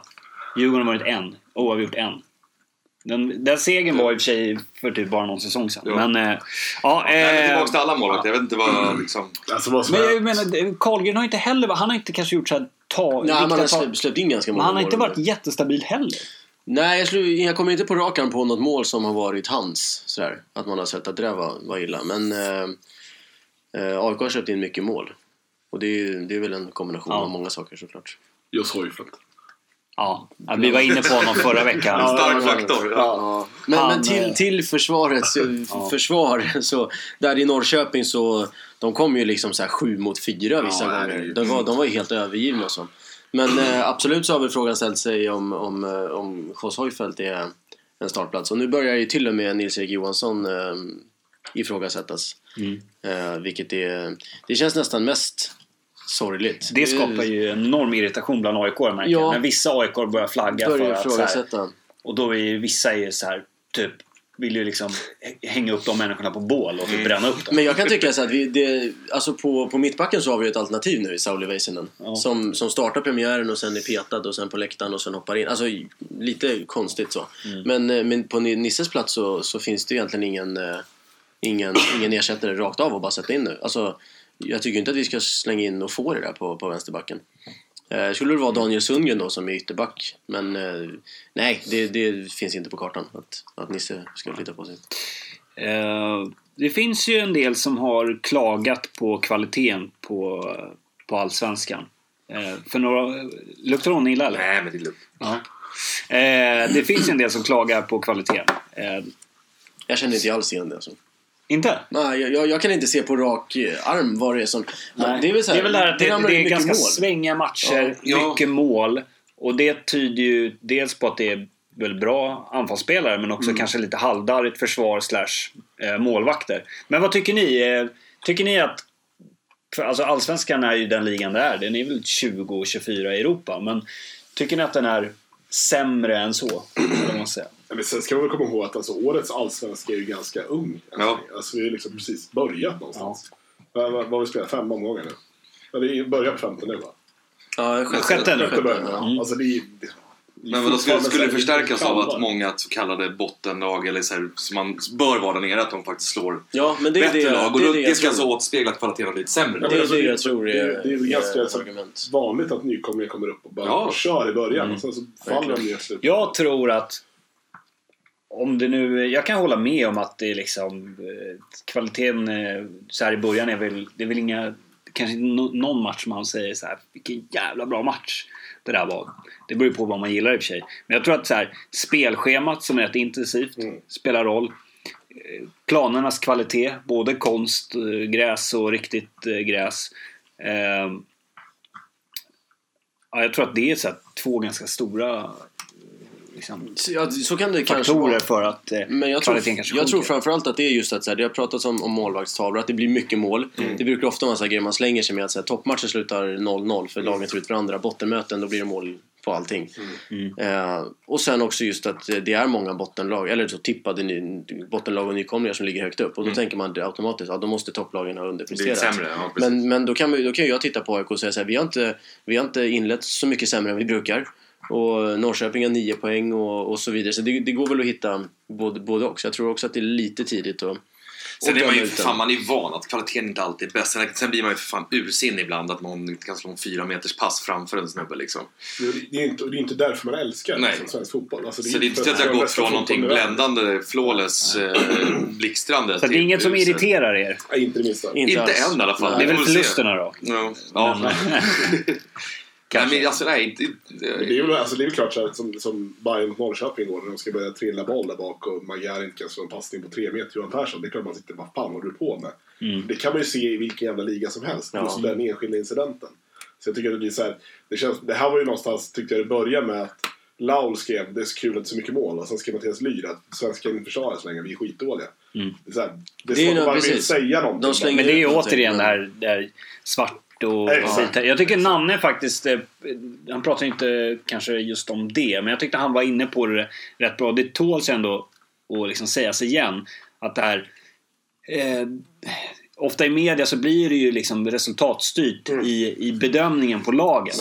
Djurgården har vunnit en. Oavgjort en. Den, den segern var i och för sig för typ bara någon säsong sedan. Jo. Men eh, ja... Nej, men Eh, tillbaka till alla målvakter. Jag vet inte vad liksom... Alltså vad som men är- jag menar, det- Karlgren har inte heller... Han har inte kanske gjort så här ta... Nej, man har ta- släppt, släppt in ganska men många han har inte varit jättestabil heller. Nej, jag, skulle, jag kommer inte på rak arm på något mål som har varit hans. Sådär, att man har sett att det där var, var illa. Men eh, eh, AIK har släppt in mycket mål. Och det är, det är väl en kombination Ja. av många saker såklart. Jos Hojfeldt. Ja, vi var inne på honom förra veckan. Stark faktor. Ja. Men, Han, men till, eh, till försvarets Ja. försvar, så där i Norrköping så de kom ju liksom så här sju mot fyra vissa Ja, gånger. De var, de var ju helt övergivna och så. Men eh, absolut så har väl frågan ställt sig om, om, eh, om Jos Hojfeldt är en startplats. Och nu börjar ju till och med Nils-Erik Johansson eh, ifrågasättas. Mm. Eh, vilket är, det känns nästan mest sorgligt. Det skapar ju en enorm irritation bland AIK märker. Ja. När vissa AIK börjar flagga börjar för att så här. Och då är vissa är så här typ vill ju liksom hänga upp de människorna på bål och typ bränna upp dem. Men jag kan tycka så att vi, det, alltså på, på mittbacken så har vi ett alternativ nu i Sauli Väisänen. Ja. Som, som startar premiären och sen är petad och sen på läktaren och sen hoppar in. Alltså lite konstigt så. Mm. Men, eh, men på Ni- Nisses plats så, så finns det egentligen ingen, eh, ingen, ingen ersättare rakt av och bara sätta in nu. Alltså, jag tycker inte att vi ska slänga in och få det där på, på vänsterbacken. Eh, skulle det vara Daniel Sundgren då som är ytterback. Men eh, nej, det, det finns inte på kartan att, att Nisse skulle flytta på sig. Eh, det finns ju en del som har klagat på kvaliteten på, på Allsvenskan. Eh, för några... Luktar hon illa eller? Nej, men det är lugnt. Ja. Eh, det finns ju en del som klagar på kvaliteten. Eh, Jag känner inte alls igen det. Alltså. Inte? Nej, jag, jag, jag kan inte se på rak eh, arm vad det är som... Det är väl så här, det är väl där att det, det in är ganska mål. svängiga matcher, Ja. mycket mål. Och det tyder ju dels på att det är väl bra anfallsspelare men Mm. också kanske lite halvdarrigt försvar slash eh, målvakter. Men vad tycker ni? Eh, tycker ni att för, alltså Allsvenskan är ju den ligan det är. Den är väl 20 och 24 i Europa. Men tycker ni att den är sämre än så? Man säger. Ja, Men sen ska man väl komma ihåg att alltså, årets allsvenska är ju ganska ung. Alltså, Ja. alltså, vi har liksom precis börjat någonstans. Vad, vad, har vi spelat? Fem omgångar nu? Ja, det är börjar på femte nu va? Ja, sjätte, Sjätte nu. Sjätte början. ja. Ja. Alltså, det är, Men vadå, skulle, skulle det förstärkas av att många så kallade bottenlag, eller så här, som man bör vara där nere, att de faktiskt slår Ja, men det är bättre det, lag? Och det, det, det, ska alltså återspegla att kvaliteten har blivit sämre. Det då. är alltså, det det- jag tror är, det- det är ju ganska så- argument. vanligt att nykomlingar kommer upp och bara Ja. kör i början. Och sen så faller de ner. Jag tror att om det nu, jag kan hålla med om att det är liksom eh, kvaliteten eh, så här i början är väl, det är väl inga, kanske inte någon match man säger så här, vilken jävla bra match det där var. Det beror ju på vad man gillar i och för sig. Men jag tror att så här, spelschemat som är rätt intensivt Mm. spelar roll. Eh, Planernas kvalitet, både konst, eh, gräs och riktigt eh, gräs. Ja, jag tror att det är så här, två ganska stora liksom, Så, ja, så kan det kanske faktorer vara. för att eh, Men jag tror, kvaliteten kanske jag tror framförallt att det är just att så här, det har pratats om, om målvaktstavlor, att det blir mycket mål. Mm. Det brukar ofta vara så här grejer man slänger sig med att så här, toppmatcher slutar 0-0 för lagen tar ut varandra. Bottenmöten, då blir det mål på allting. Mm. Eh, och sen också just att eh, det är många bottenlag, eller så tippade ny, bottenlag och nykomlingar som ligger högt upp. Och då tänker man automatiskt, ja då måste topplagen ha underpresterat. sämre. Ja. Men, men då, kan man, då kan jag titta på AIK och säga så här, vi har, inte, vi har inte inlett så mycket sämre än vi brukar. Och Norrköping har 9 poäng och, och så vidare. Så det, det går väl att hitta både, både och. Så jag tror också att det är lite tidigt att Sen är man ju, den. fan, man är van att kvaliteten inte alltid är bäst. Sen, sen blir man ju för fan ursinnig ibland att någon inte kan slå en fyra meters pass framför en snubbe liksom. Det är- Det inte, det är inte därför man älskar Nej. liksom, svensk fotboll. Alltså, Så det är inte för så att det har gått från någonting bländande, flawless, eh, blixtrande Så det är inget som uselt. irriterar er? Ja, inte det minsta. Inte, Inte alls. än i alla fall. Det är väl förlusterna då? Ja. Nej, men alltså nej, inte... Men Det är väl alltså, det är väl klart så här, som, som Bayern mot Norrköping igår när de ska börja trilla boll där bak och Magyar inte kan slå en passning på tre meter Johan Persson. Det är klart man sitter vad fan håller du på med? Mm. Det kan man ju se i vilken jävla liga som helst. Ja. Just den enskilda incidenten. Så jag tycker att det blir så här, det, känns, det här var ju någonstans, tyckte jag det började med att Laul skrev det är så kul att det är så mycket mål och sen skrev Mattias Lyr att svenska kan inte försvara så länge, vi är skitdåliga. Mm. Det är, så här, det är, Det är som att precis. säga någonting. De Men det är ju återigen det här, det här svart och vit. Jag tycker Nanne faktiskt, eh, han pratar inte kanske just om det, men jag tyckte han var inne på det rätt bra. Det tåls ändå att liksom sägas igen att det här eh, Ofta i media så blir det ju liksom resultatstyrt i, i bedömningen på lagen.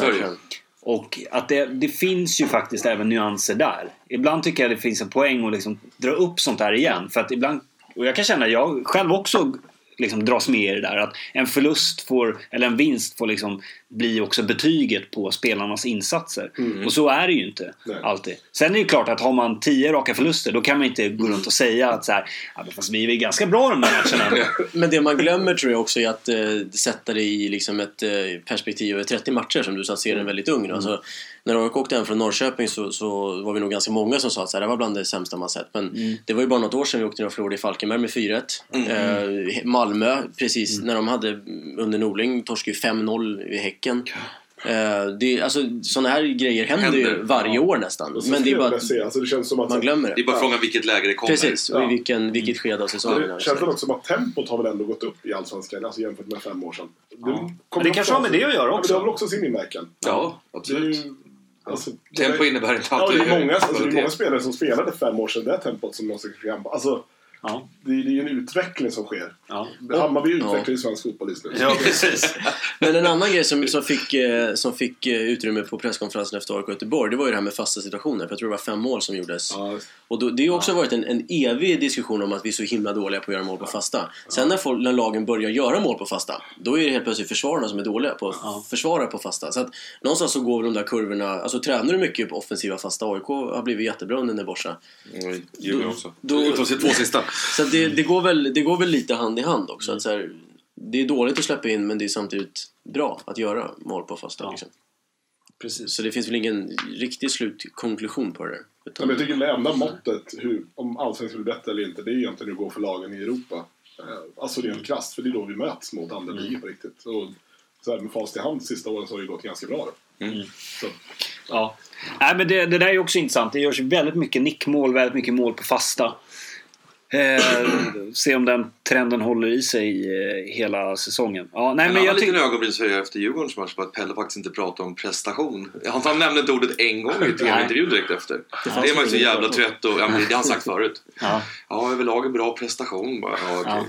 Och att det, det finns ju faktiskt även nyanser där. Ibland tycker jag det finns en poäng att liksom dra upp sånt här igen. För att ibland, och jag kan känna, jag själv också liksom dras med i det där. Att en förlust får, eller en vinst får liksom bli också betyget på spelarnas insatser. Och så är det ju inte Nej. alltid. Sen är det klart att har man tio raka förluster då kan man inte gå runt och säga att så här, ja, men fast vi är ganska bra de här matcherna. Men det man glömmer tror jag också är att eh, sätta det i liksom ett eh, perspektiv över 30 matcher som du sa, ser den väldigt ung nu. Alltså, när AIK åkte hem från Norrköping så, så var vi nog ganska många som sa att så här, det var bland det sämsta man sett. Men det var ju bara något år sedan vi åkte ner och förlorade i Falkenberg med 4-1. Eh, Malmö, precis när de hade under Norling, torskade ju 5-0 i Häcken. Eh, det, alltså, sådana här grejer händer, ju Händer. varje år nästan. Men det är bara alltså, det känns som att man glömmer Det är det. bara frågan vilket läge det kommer. Precis, och i Ja. vilken, vilket skede av säsongen. Det känns väl också som att tempot har väl ändå gått upp i Allsvenskan alltså jämfört med fem år sedan. Det, Men kommer det kanske har med det att göra Ja, också. det har väl också sin inverkan. Ja, Det är absolut. ju, alltså, Tempo innebär inte Ja, alltid det är, många, alltså, det är många spelare som spelade fem år sedan det tempot som de ska gamla. Alltså, Ja. Det, är- ju en utveckling som sker. Ja. Hammarby utvecklar ju svensk fotboll just nu. Ja, precis. Men en annan grej som, som, fick, eh, som fick eh, utrymme på presskonferensen efter AIK Göteborg, det var ju det här med fasta situationer. För jag tror det var fem mål som gjordes. Ja, Och då, det har ju också varit en, en evig diskussion om att vi är så himla dåliga på att göra mål på fasta. Sen när, folk, när lagen börjar göra mål på fasta, då är det helt plötsligt försvararna som är dåliga på att försvara på fasta. Så att någonstans så går väl de där kurvorna, alltså tränar du mycket på offensiva fasta, AIK har blivit jättebra under Neborsa. Mm, Djurgården också. då- Utom två sista. Så det, det, går väl, det går väl lite hand i hand också. Att så här, det är dåligt att släppa in men det är samtidigt bra att göra mål på fasta. Ja. Liksom. Precis. Så det finns väl ingen riktig slutkonklusion på det där. Nej, Utan, men jag tycker det enda måttet hur, om allsvenskan blir bättre eller inte, det är ju egentligen hur det går för lagen i Europa. Eh, Alltså rent krasst, för det är då vi möts mot andra ligor på riktigt. Och så här, med fast i hand sista åren så har det gått ganska bra. Mm. Så, Ja. Nej, men det, det där är ju också intressant. Det görs väldigt mycket nickmål, väldigt mycket mål på fasta. Eh, se om den trenden håller i sig eh, hela säsongen. Ja, nej, En men annan jag liten ögonbrynshöjare efter Djurgårdens match var att Pelle faktiskt inte pratade om prestation. Han, han nämnde inte ordet en gång i tv-intervjun direkt efter. Det är man ju så jävla trött och ja, men det har han sagt förut. Ja. Ja, överlag en bra prestation bara. Ja, okej.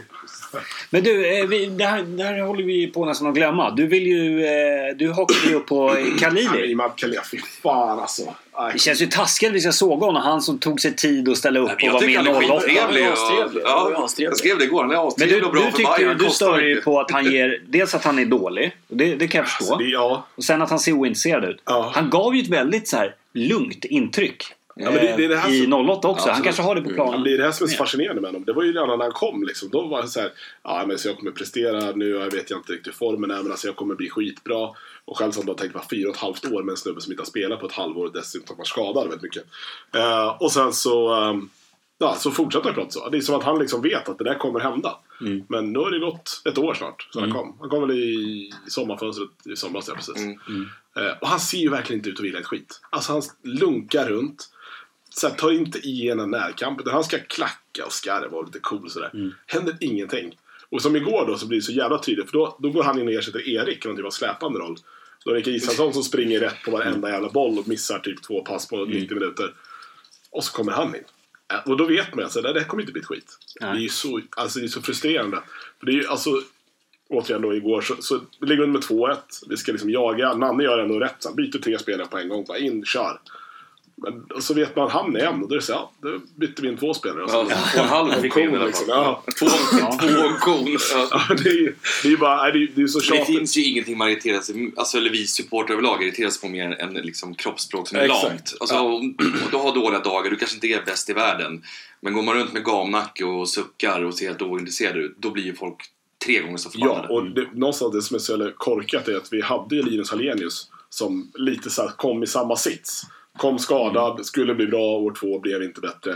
Men du, eh, vi, det, här, det här håller vi på nästan att glömma. Du vill ju... Eh, du hakar ju upp på Khalili. Imad Khalil, fy fan alltså. Det känns ju taskigt att vi ska såga honom. Han som tog sig tid att ställa upp Nej, och jag vara med tycker i han är 08. skittrevlig. Ja, och- astrevlig. Ja, Ja, jag skrev det igår. Han är Men astrevlig du, och bra du, för tycker, Bayern. du stör ju på att han ger... Dels att han är dålig. Det, det kan jag förstå. Det, ja, Och sen att han ser ointresserad ut. Ja. Han gav ju ett väldigt så här lugnt intryck. Ja, det- det är det här I som- 08 också. han absolut. kanske har det på Ja, planen. men det är det här som är så Ja. fascinerande med honom. Det var ju redan när han kom liksom. Då var det så här, ja men så jag kommer prestera nu, jag vet jag inte riktigt hur formen är men alltså jag kommer bli skitbra. Och själv som då tänkt var fyra och ett halvt år med en snubbe som inte har spelat på ett halvår och dessutom var skadad väldigt mycket. Eh, och sen så, ehm, ja så fortsätter han prata så. Det är som att han liksom vet att det där kommer hända. Mm. Men nu har det gått ett år snart så han kom. Han kom väl i sommarfönstret i somras, ja precis. Mm. Eh, och han ser ju verkligen inte ut att vilja ett skit. Alltså han lunkar runt. Så här, tar inte i en närkamp. Utan han ska klacka och skarva och lite cool sådär. Händer ingenting. Och som igår då så blir det så jävla tydligt. För då, då går han in och ersätter Erik i någon typ av släpande roll. Då är det Israelsson som springer rätt på varenda jävla boll och missar typ två pass på 90 minuter. Och så kommer han in. Och då vet man att så där, det här kommer inte bli ett skit. Det är ju så, alltså, det är så frustrerande. För det är ju, alltså, återigen då igår så, så ligger under med 2-1. Vi ska liksom jaga. Nanne gör ändå rätt. Han byter tre spelare på en gång. Bara in, kör. Men, så vet man han är en och då är det så ja, då byter vi in två spelare. Och så, Ja, två och en halv fick vi in liksom. Ja. Två, två kon. Ja. Det är ju det är bara, nej, det är, det är så Det tjatigt. finns ju ingenting man irriterar sig alltså, eller vi supportrar överlag irriterar sig på mer än liksom, kroppsspråk som är Exakt. lamt. Alltså, Ja. och, och du har dåliga dagar, du kanske inte är bäst i världen. Men går man runt med gamnacke och suckar och ser helt ointresserad ut, då blir ju folk tre gånger så förbannade. Ja, och det, någonstans det som är så korkat är att vi hade ju Linus Hallenius som lite så här kom i samma sits. Kom skadad, skulle bli bra år två, blev inte bättre.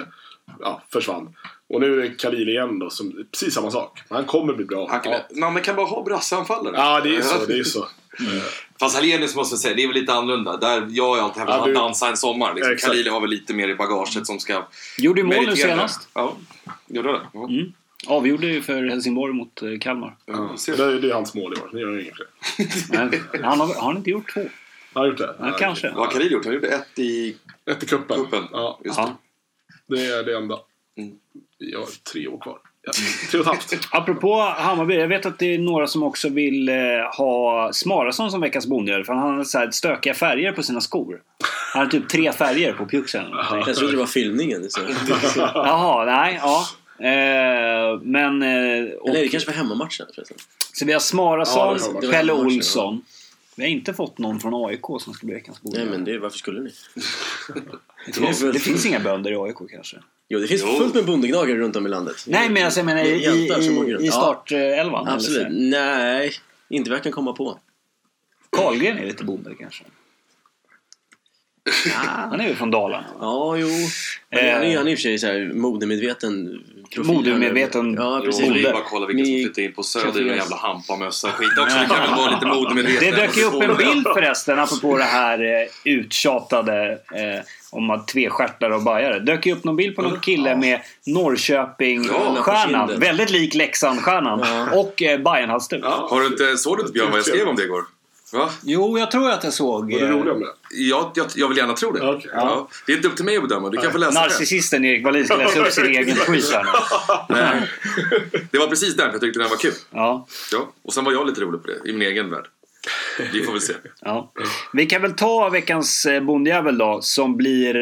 Ja, försvann. Och nu är det Khalil igen då, som, precis samma sak. Han kommer bli bra. Han kan, ja. Man kan bara ha brasseanfallare. ja, det är så. Det är så. Fast Hallenius måste jag säga, det är väl lite annorlunda. Där, jag har ju alltid hävdat Ja, att han du- dansar en sommar. Liksom. Exakt. Khalili har väl lite mer i bagaget som ska Gjorde ju mål nu senast. Ja, gjorde det? Ja. Mm. Avgjorde ju för Helsingborg mot eh, Kalmar. Ja, Ja, ser. det, är, det är hans mål i år. Det gör han inget fler. Han har, har han inte gjort två? Han har gjort det? Ja, kanske. Vad har Khalil gjort? Han gjorde ett i Ett i cupen. cupen. Ja, Just Ja. det är det enda. Mm. Har tre år kvar. Ja, tre och ett halvt. Apropå Hammarby, jag vet att det är några som också vill eh, ha Smarason som veckans bonde. För han har så här stökiga färger på sina skor. Han har typ tre färger på pjuxen. Jag trodde det var filmningen. Så. Jaha, nej, ja. Eh, men... Eh, och, Nej, det kanske var hemmamatchen förresten. Så vi har Ja, Smarason, det. Det var Pelle Olsson. Vi har inte fått någon från AIK som ska bli veckans bonde. Nej, men det, varför skulle ni? det, finns, det finns inga bönder i AIK kanske? Jo, det finns Jo. fullt med bondegnagare runt om i landet. Nej, men alltså, jag menar i, i, i, i Ja, startelvan. Absolut. eller så. Nej, inte vad jag kan komma på. Karlgren är lite bonde kanske. Han är väl från Dalarna? Ja, jo. Är, han är, han är i och för sig så här modemedveten profil. Modemedveten Ja, Jo, precis. vi Bonde. bara kolla vilka som Ni- flyttar in på Söder i en jävla hampamössa och skit också. Det kan väl vara lite modemedveten. Det dök ju upp en bild förresten, apropå det här eh, uttjatade eh, om att tvestjärtar och bajare. dök ju upp någon bild på någon kille med Norrköping-stjärnan. Ja. Väldigt lik Leksand-stjärnan. Och eh, Bajenhalsduk. Ja. Har du inte, såg du inte Björn vad jag skrev om det igår? Va? Jo, jag tror att jag såg... Var du eh, rolig om det? Jag, jag, jag vill gärna tro det. Okej. Ja. Det är inte upp till mig att bedöma. Du kan få läsa det. Narcissisten Erik Wallin ska läsa upp sin egen quiz här nu. Nej. Det var precis därför jag tyckte den var kul. Ja, Ja. Och sen var jag lite rolig på det, i min egen värld. Vi får väl se. ja. Vi kan väl ta veckans eh, bondjävel då, som blir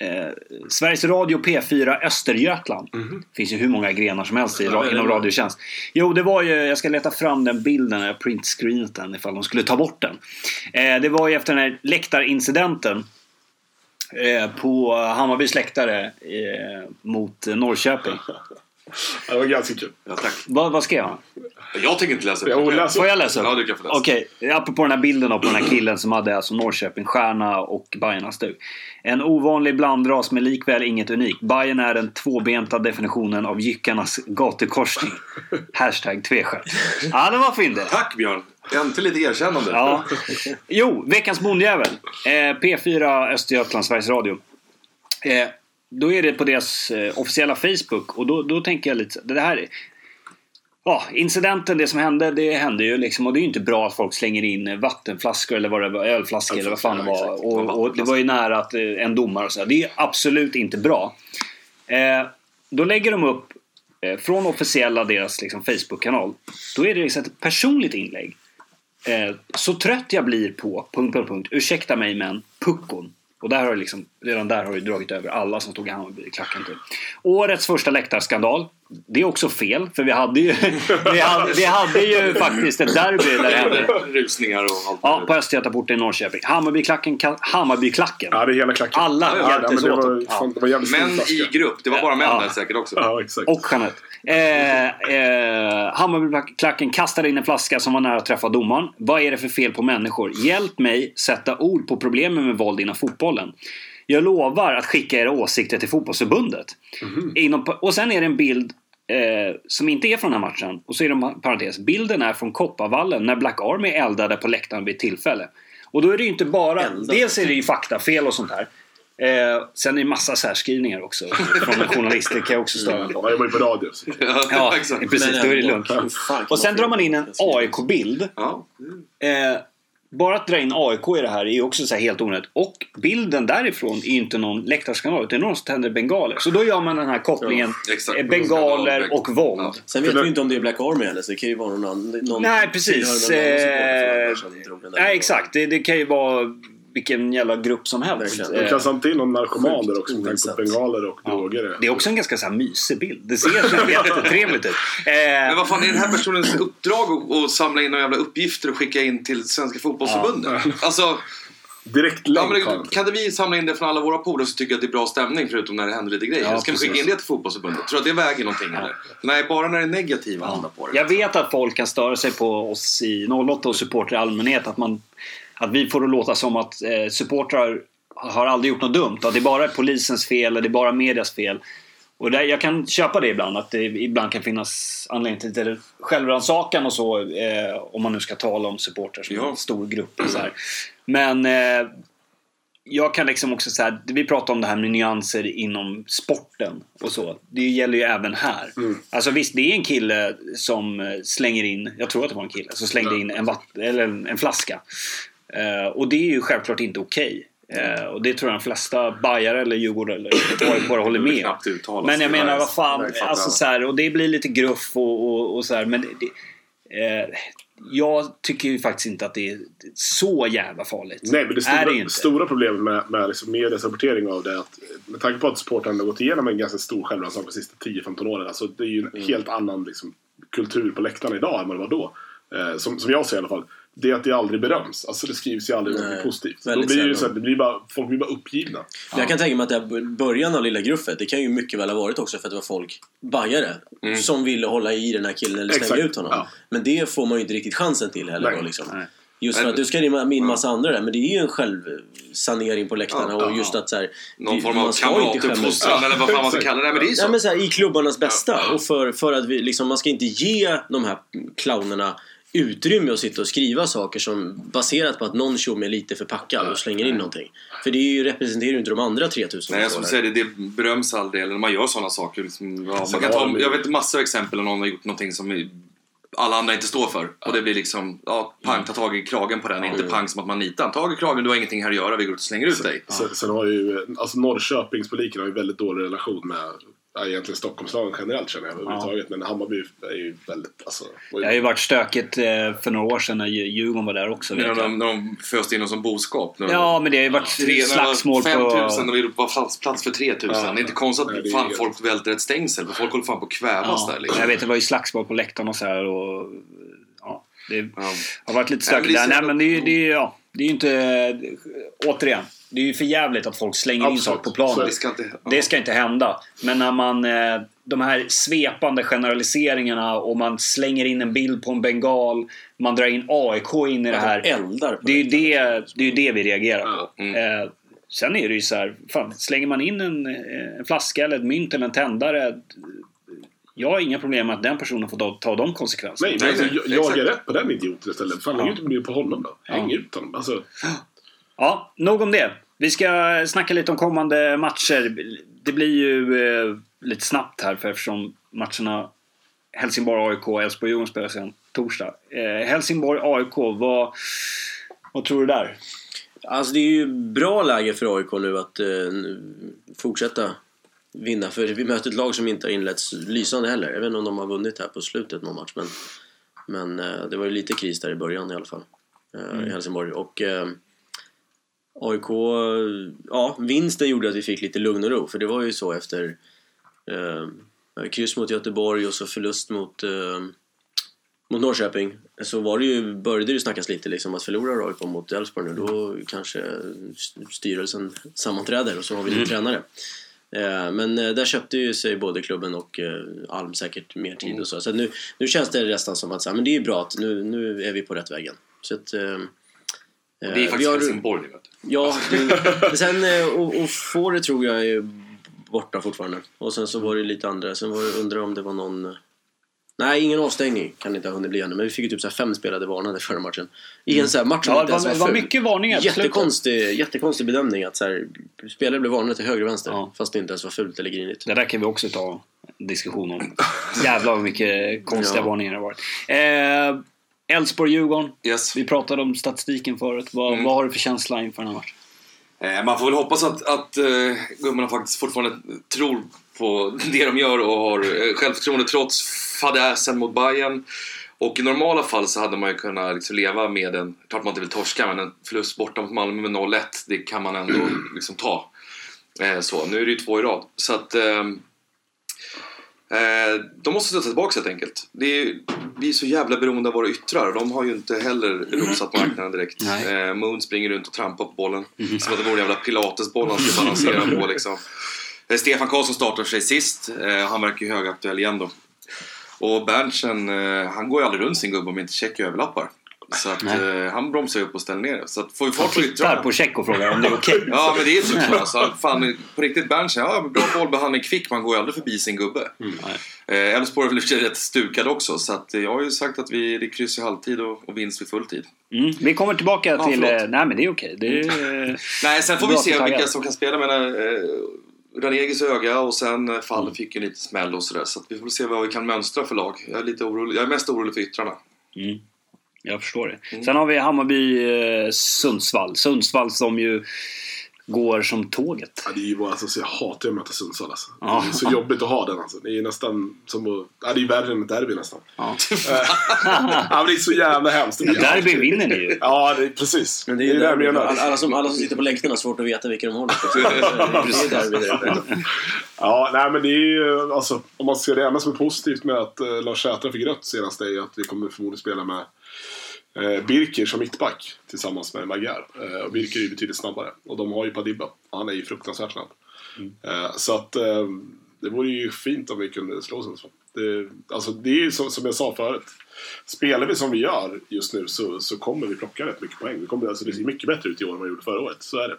eh, Sveriges Radio P4 Östergötland. Det finns ju hur många grenar som helst i, Ja, inom radiotjänst. Jo, det var ju, jag ska leta fram den bilden, jag printscreenat den ifall de skulle ta bort den. Eh, det var ju efter den här läktarincidenten eh, på Hammarbys läktare eh, mot Norrköping. Ja, det var ganska kul. Ja, tack. Vad, vad skrev han? Jag tänker inte läsa Jag det. läser Får jag läsa upp? Ja, du kan få läsa. Okej, apropå den här bilden då på den här killen som hade alltså Norrköping, Stjärna och Bajarnas dug. En ovanlig blandras men likväl inget unikt. Bajen är den tvåbenta definitionen av jyckarnas gatukorsning. Hashtag tvestjärt. Ja, det var fint det. Tack Björn! Äntligen lite erkännande. Ja. Jo, veckans bondjävel. Eh, P4 Östergötland, Sveriges Radio. Eh, då är det på deras eh, officiella Facebook och då, då tänker jag lite det här är, Ja, incidenten, det som hände, det hände ju liksom och det är ju inte bra att folk slänger in vattenflaskor eller vad det var, ölflaskor eller vad fan det var. Och, och det var ju nära att eh, en domare och så. Det är absolut inte bra. Eh, då lägger de upp eh, från officiella deras liksom, Facebook-kanal. Då är det liksom ett personligt inlägg. Eh, så trött jag blir på... Punkt, punkt, punkt. Ursäkta mig men puckon. Och där har det liksom, redan där har det dragit över alla som stod i Hammarby-klacken. Typ. Årets första läktarskandal. Det är också fel, för vi hade ju, vi hade, vi hade ju faktiskt ett derby där hemma. Rusningar och allt. Ja, på Östgötaporten i Norrköping. Hammarbyklacken, Hammarbyklacken. Ja, det är hela klacken. Alla ja, ja, hjälptes men det åt. var, Ja. fan, det stor Män i grupp. Det var bara män Ja. där säkert också. Ja, exakt. Och Jeanette. Eh, eh, Hammarbyklacken kastade in en flaska som var nära att träffa domaren. Vad är det för fel på människor? Hjälp mig sätta ord på problemen med våld inom fotbollen. Jag lovar att skicka era åsikter till fotbollsförbundet. Inom, och sen är det en bild eh, som inte är från den här matchen. Och så är det en parentes. Bilden är från Kopparvallen när Black Army eldade på läktaren vid ett tillfälle. Och då är det ju inte bara... Eldade. Dels är det ju faktafel och sånt här. Eh, sen är det massa särskrivningar också från en journalist. Det kan jag också störa mig på. Ja, jag var ju på radio. Så. Ja, exakt. precis. Då är det lugnt. Kan Och sen man drar man in en? AIK-bild. Ja. Eh, bara att dra in AIK i det här är ju också så här helt onödigt. Och bilden därifrån är ju inte någon läktarskandal. utan Det är någon som tänder bengaler. Så då gör man den här kopplingen. exakt. eh, bengaler och våld. Ja. Sen vet vi ju inte om det är Black Army heller, så det kan ju vara någon annan. Någon Nej, precis. Eh, Nej, exakt. Det, det kan ju vara vilken jävla grupp som helst. De Eh, kastar inte in någon narkoman där också med tanke på bengaler och droger. det är också en ganska så här mysig bild. Det ser så jättetrevligt ut. Eh, Men vad fan är den här personens uppdrag att, samla in några jävla uppgifter och skicka in till Svenska fotbollsförbundet? Alltså, Direkt ja, länk men har det, kan vi samla in det från alla våra polare så tycker jag att det är bra stämning förutom när det händer lite grejer? Ja, Ska vi skicka in det till fotbollsförbundet? Tror du att det väger någonting eller? Nej, bara när det är negativa handlar på det. Jag vet att folk kan störa sig på oss i 08 och supportrar i allmänhet. Att, man, att vi får det låta som att eh, supportrar har aldrig gjort något dumt. Att det bara är polisens fel eller det är bara medias fel. Och där, jag kan köpa det ibland. Att det ibland kan finnas anledning till lite självrannsakan och så. Eh, om man nu ska tala om supportrar som Ja. en stor grupp. Och så här. Men eh, jag kan liksom också säga, vi pratar om det här med nyanser inom sporten och så. Det gäller ju även här. Alltså visst, det är en kille som eh, slänger in, jag tror att det var en kille, som slängde in en, vatt, eller en, en flaska. Eh, och det är ju självklart inte okej. Eh, och det tror jag de flesta Bajare eller Djurgårdare eller AIK håller med om. Men jag menar vad fan, alltså så här, och det blir lite gruff och, och, och så här, men det, eh, jag tycker ju faktiskt inte att det är så jävla farligt. Nej, men det är stora, det stora problemet med, med liksom medias rapportering av det är att med tanke på att sporten har gått igenom en ganska stor självrannsakan de sista 10-15 åren. Alltså det är ju en Mm. helt annan liksom, kultur på läktarna idag än vad det var då. Eh, som, som jag ser i alla fall. Det är att det aldrig beröms. Alltså det skrivs ju aldrig något positivt. Då blir det ju så här, det blir bara, folk blir bara uppgivna. Jag kan tänka mig att det här början av Lilla Gruffet, det kan ju mycket väl ha varit också för att det var folk, bajare, som ville hålla i den här killen eller stänga Exakt, ut honom. ja. Men det får man ju inte riktigt chansen till heller Nej, då liksom. nej. Just för att du ska in in massa andra där, men det är ju en självsanering på läktarna Ja, och ja, just att så här, Någon det- form av kamratuppfostran eller vad fan man ska kalla det. Men det är ju så. Nej, men så här, I klubbarnas bästa. Och för, för att vi, liksom, man ska inte ge de här clownerna utrymme att sitta och skriva saker som baserat på att någon tjomme är lite för packad och slänger in någonting. För det är ju, representerar ju inte de andra 3000 Nej, som du säger, det, det beröms aldrig eller när man gör sådana saker. Liksom, ja, man Sen kan ta, jag vet massor av exempel när någon har gjort någonting som alla andra inte står för. Och det blir liksom, ja, pang, ta tag i kragen på den. Inte pang som att man nitar. Tag i kragen, du har ingenting här att göra, vi går ut och slänger ut dig. Sen, sen har ju, alltså Norrköpingspubliken har ju väldigt dålig relation med ja, egentligen Stockholmslagen generellt känner jag överhuvudtaget. Men Hammarby är ju väldigt, alltså. ju- Det har ju varit stökigt eh, för några år sedan när Djur- Djurgården var där också. När de, när de föste in oss som boskap. När Ja, men det har ju varit Tre, slagsmål 5 000 på... och vi var plats, plats för 3 000. Ja. det är inte konstigt Nej, att är fan, folk välter ett stängsel. För folk håller fan på att kvävas Ja, där. Liksom. Jag vet, det var ju slagsmål på läktaren och så här och... Ja, det Ja. har varit lite Nej, men stökigt där. Nej, men det är ju jävla- det är, ju- ja, det är ju inte... Återigen, det är ju för jävligt att folk slänger in Absolut. saker på planen. Det ska inte... Ja. Det ska inte hända. Men när man... Eh, de här svepande generaliseringarna och man slänger in en bild på en bengal. Man drar in AIK in i det här. Eldar Det är ju det, det, är ju det vi reagerar på. Ja, mm. Eh, sen är det ju så här, fan, slänger man in en, eh, en flaska eller ett mynt eller en tändare. Jag har inga problem med att den personen får ta, ta de konsekvenserna. Nej, men alltså, jag, jag är rätt på den idioten istället. Fan, Ja. lägg inte bli på honom då. Häng ut honom. Alltså, Ja, nog om det. Vi ska snacka lite om kommande matcher. Det blir ju eh, lite snabbt här för eftersom matcherna Helsingborg-AIK och Elfsborg-Djurgården spelar sen torsdag. Eh, Helsingborg-AIK, vad, vad tror du där? Alltså det är ju bra läge för AIK nu att eh, fortsätta vinna. För vi möter ett lag som inte har inletts lysande heller. Jag vet inte om de har vunnit här på slutet någon match. Men, men eh, det var ju lite kris där i början i alla fall. Eh, I Helsingborg. Och eh, AIK, ja vinsten gjorde att vi fick lite lugn och ro. För det var ju så efter eh, kryss mot Göteborg och så förlust mot eh, mot Norrköping så var det ju, började det ju snackas lite liksom att förlorar AIK mot Elfsborg nu då kanske styrelsen sammanträder och så har vi en tränare. Eh, Men eh, där köpte ju sig både klubben och eh, Alm säkert mer tid och så. Så nu, nu känns det nästan som att så här, men det är bra att nu, nu är vi på rätt vägen. Så att, eh, Det är faktiskt har- Helsingborg nu vet du. Ja, men, sen eh, och, och få det tror jag är borta fortfarande. Och sen så var det lite andra. Sen var det, undrar om det var någon... Nej, ingen avstängning kan det inte ha hunnit bli ännu. Men vi fick ju typ så fem spelade varnade förra matchen. I en så här match som Ja, inte ens var, var mycket varningar. Jättekonstig, jättekonstig bedömning att så här, spelare blev varnade till höger och vänster. Ja. Fast det inte ens var fult eller grinigt. Det där kan vi också ta en diskussion om. Jävlar vad mycket konstiga Ja. varningar det har varit. Eh, Elfsborg-Djurgården. Yes. Vi pratade om statistiken förut. Vad, Mm. vad har du för känsla inför den här matchen? Eh, Man får väl hoppas att, att uh, gubbarna faktiskt fortfarande tror på det de gör och har eh, självförtroende trots fadäsen mot Bayern. Och i normala fall så hade man ju kunnat liksom leva med en, klart man inte vill torska, men en förlust borta mot Malmö med 0-1, det kan man ändå liksom ta. Eh, så, nu är det ju två i rad. Så att... Eh, de måste studsa tillbaka helt enkelt. Det är, vi är så jävla beroende av våra yttrar de har ju inte heller rosat marknaden direkt. Eh, Moon springer runt och trampar på bollen. Som att det vore en jävla pilatesboll han ska balansera på liksom. Eh, Stefan Karlsson startar sig sist. Eh, han verkar ju högaktuell igen då. Och Berntsen, eh, han går ju aldrig runt sin gubbe om inte check överlappar. Så att eh, han bromsar ju upp och ställer ner. Så att får vi fart på yttrarna. på check och frågar om det är okej. Ja men det är såklart. Alltså, fan, på riktigt Berntsen, ja bra bollbehandling, kvick. Man går ju aldrig förbi sin gubbe. Nej. Eh, Elfsborg är i och för rätt stukad också. Så att, eh, jag har ju sagt att vi, det är kryss i halvtid och, och vinst vid fulltid. Mm. Vi kommer tillbaka Ja, till... förlåt. eh, nej men det är okej. Det är, Nej, sen får vi se vilka som kan spela. med eh, Ranegis öga och sen eh, Fall fick ju lite smäll och sådär. Så att vi får se vad vi kan mönstra för lag. Jag är lite orolig. Jag är mest orolig för yttrarna. Mm. Jag förstår det. Mm. Sen har vi Hammarby-Sundsvall. Sundsvall som ju går som tåget. ja, det är ju bara, alltså, så jag hatar att möta Sundsvall alltså. Ja. Det är så jobbigt att ha den alltså. Det är nästan som att, ja, det är värre än ett derby nästan. Ja. ja, men det är så jävla hemskt. Det blir Derby vinner ni ju. Ja, det är precis. Men det är ju det jag derby. menar. alla, som, alla som sitter på läktarna har svårt att veta vilka de håller på. Det är derby uppe. Ja, nej men det är ju, alltså, om man ser det enda som är positivt med att eh, Lars Sätra fick rött senast är ju att vi kommer förmodligen spela med eh, Birker som mittback tillsammans med Magyar. Eh, och Birker är ju betydligt snabbare. Och de har ju Padibba. och Han är ju fruktansvärt snabb. Eh, så att eh, det vore ju fint om vi kunde slå Sundsvall. Det, alltså, det är ju som, som jag sa förut. Spelar vi som vi gör just nu så, så kommer vi plocka rätt mycket poäng. Vi kommer, alltså, det ser mycket bättre ut i år än vad det gjorde förra året. Så är det.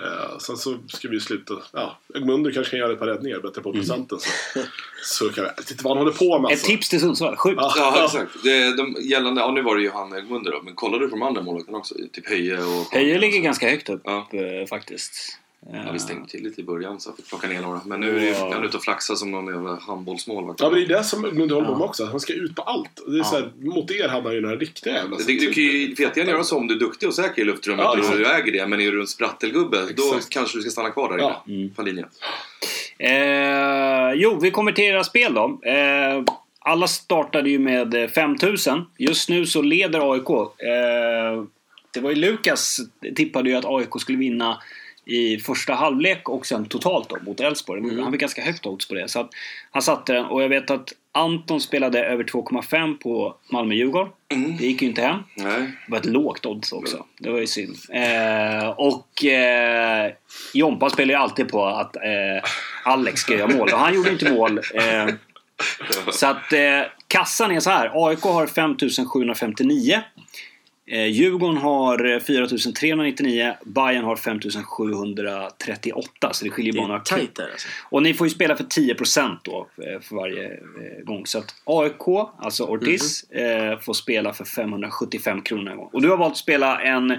Eh, sen så ska vi sluta... Ja, Egmunder kanske kan göra ett par räddningar, bättre på procenten. Så, så kan vet inte vad han håller på med Ett alltså. tips till Sundsvall. Sjukt. Ja. Ja, exakt. Det, de, gällande, ja, nu var det ju han Egmunder då. Men kollade du på de andra målvakterna också? Typ Höje och... Höje ligger ganska högt upp Ja. eh, faktiskt. Ja, vi stängde till lite i början så jag fick plocka ner några. Men nu är det- Ja. han ute och flaxar som någon jävla handbollsmålvakt. Ja, men det är det som Gunde håller på med Ja. också. Han ska ut på allt. Det är så här, mot er hade han ju några riktiga jävla... Du, du kan ju jättegärna göra så om du är duktig och säker i luftrummet Ja, och du äger det. Men är du en sprattelgubbe då Exakt. kanske du ska stanna kvar där Ja. inne. På linjen. Eh, jo, vi kommer till era spel då. Eh, alla startade ju med eh, 5000. Just nu så leder AIK. Eh, det var ju Lukas tippade ju att AIK skulle vinna i första halvlek och sen totalt då mot Elfsborg. Han fick ganska högt odds på det. Så han satte den och jag vet att Anton spelade över 2,5 på Malmö-Djurgården. Det gick ju inte hem. Nej. Det var ett lågt odds också. Det var ju synd. Eh, och eh, Jompa spelar ju alltid på att eh, Alex ska göra mål. Och han gjorde inte mål. Eh, så att eh, kassan är så här. AIK har 5759. Eh, Djurgården har eh, 4399. Bayern har 5738. Så det skiljer bara några tajt där alltså. och ni får ju spela för 10% då eh, för varje eh, gång. Så att AIK, alltså Ortiz, eh, får spela för 575 kronor en gång. Och du har valt att spela en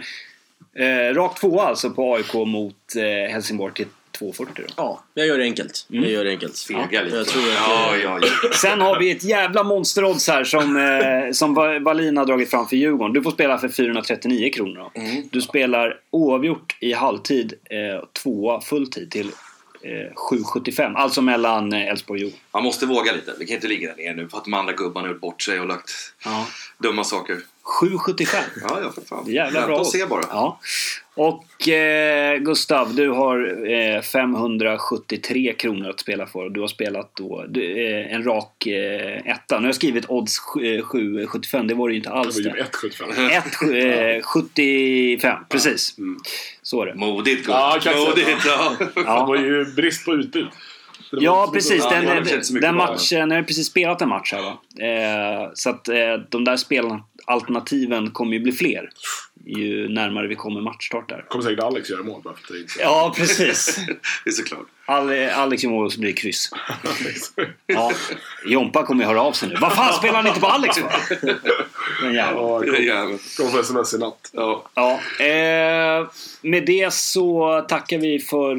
eh, rak tvåa alltså på AIK mot eh, Helsingborg till 240 då. Ja, jag gör det enkelt. Jag gör det enkelt. Fega lite. Jag tror att ja, eh, ja, ja. Sen har vi ett jävla monsterodds här som, eh, som Wallin har dragit fram för Djurgården. Du får spela för 439 kronor. Då. Du spelar oavgjort i halvtid, eh, tvåa fulltid till eh, 775. Alltså mellan eh, Elfsborg och Djurgården. Man måste våga lite. Vi kan inte ligga där nere nu för att de andra gubbarna har gjort bort sig och lagt Ja. dumma saker. 775. Ja, ja för fan. Jävla Vänta bra. och se bara. Ja. Och eh, Gustav, du har eh, 573 kronor att spela för. Du har spelat då du, eh, en rak eh, etta. Nu har jag skrivit odds sju- eh, 775, det var det ju inte Det alls var ju det. 1,75. 1, eh, 75, precis. Så är det. Modigt Ja, jag säga. Modigt, ja. Det Ja, var ju brist på utbud. Det ja precis. Ja, Den, det den, den matchen, ni har precis spelat en match här va? Eh, så att eh, de där spelalternativen kommer ju bli fler. Ju närmare vi kommer matchstart där. kommer säkert Alex göra mål bara för att Ja, precis. Det är såklart. Ale- Alex gör mål och så blir det kryss. Ja, Jompa kommer ju höra av sig nu. Vad fan spelar han inte på Alex för? Den jäveln. Ja, Det är kom, jävligt. kom för sms i natt. Ja. Ja, eh, med det så tackar vi för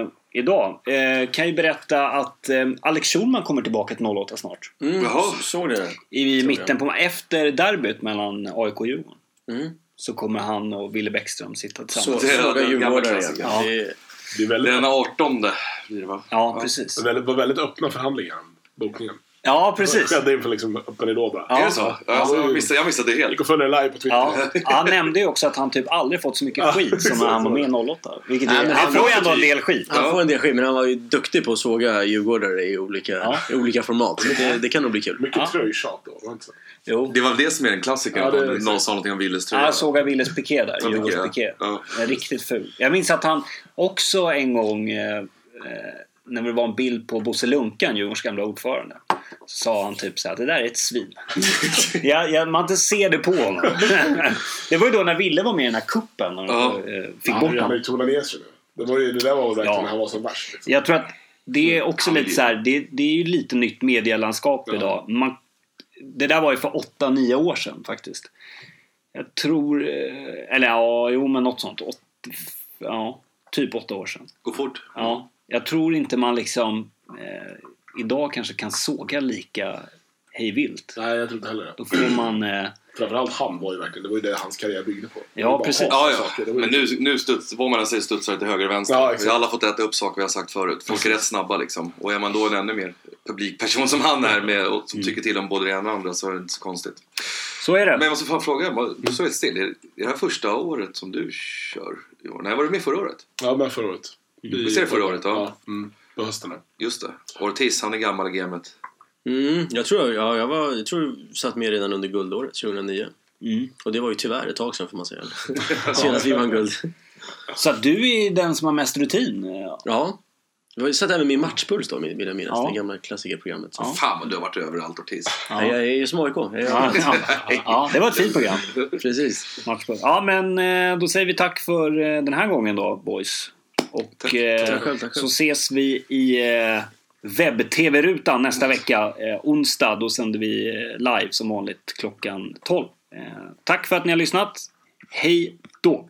eh, idag. Eh, kan ju berätta att eh, Alex Schulman kommer tillbaka till 08 snart. Mm, Jaha. Såg det? I Tror mitten på, efter derbyt mellan AIK och Djurgården. Mm. Så kommer han och Ville Bäckström sitta Så, tillsammans. Det är djurgårdare. Ja. Det är- Det är väldigt, Den 18 blir det va? Ja, precis. det var väldigt öppna förhandlingar bokningen. Ja, Det precis. skedde inför liksom öppen ridå bara. Ja. Är det så? Alltså, jag, missade, jag missade det Gick helt. och följde live på Twitter. Ja, han nämnde ju också att han typ aldrig fått så mycket skit som när han var med i 08. Vilket är, Nej, han får ju ändå en del skit. Han får en del skit, men han var ju duktig på att såga djurgårdare i olika, Ja. i olika format. Så det, det kan nog bli kul. Mycket Ja. tröjtjat då, var det inte så? Jo. Det var väl det som är den klassikern. Ja, det exakt. någon sa någonting om Willes Ja, tröja. jag såg Willes piké där. Djurgårdens ja. piké. Ja. Riktigt ful. Jag minns att han också en gång eh, eh, när det var en bild på Bosse Lunkan, Djurgårdens gamla ordförande. Så sa han typ så här, det där är ett svin. jag, jag, man inte ser det på honom. det var ju då när Ville var med i den här kuppen och Ja. eh, fick Ja, bort honom. sig nu. Det, var ju, det där var verkligen Ja. när han var som värst. Liksom. Jag tror att det är också vill lite så här, det, det är ju lite nytt medielandskap Ja. idag. Man, det där var ju för 8-9 år sedan faktiskt. Jag tror, eh, eller ja, jo men något sånt. Åt, ja, typ 8 år sedan. Gå fort. Ja, jag tror inte man liksom eh, idag kanske kan såga lika hejvilt. Nej, jag tror inte heller det. Då får man... Eh, Framförallt han var ju verkligen, det var ju det hans karriär byggde på. Ja, precis. Ja, ja. Men nu, nu studs, vad man än säger studsar det till höger och vänster. Ja, exakt. vi har alla fått äta upp saker vi har sagt förut. Folk är rätt snabba liksom. Och är man då en ännu mer publikperson som han är med och Mm. som tycker till om både det ena och det andra så är det inte så konstigt. så är det. Men jag måste fan fråga, du står helt still. Är det här första året som du kör? Nej, var du med förra året? Ja, men förra året. Visst är det förra året, ja. Ja, mm, på hösten. Just det. Ortiz, han är gammal i gamet. Mm, jag tror ja, jag, var, jag tror jag satt med redan under guldåret 2009. Mm. Och det var ju tyvärr ett tag sedan får man säga. Senast vi vann guld. Så att du är den som har mest rutin. eh, Ja. Jag satt även med i Matchpuls då, vill jag minnas. Ja. Det gamla klassikerprogrammet. Så. Ja. Fan vad du har varit överallt Ortiz. Ja. Jag är ju som AIK. Jag Ja, ja, ja, det var ett fint program. Precis. Matchboll. Ja, men eh, då säger vi tack för eh, den här gången då, boys. Och Tack. Tack tack så ses vi i eh, webb-tv-rutan nästa vecka. Eh, onsdag, då sänder vi eh, live som vanligt klockan 12. Eh, tack för att ni har lyssnat. Hej då!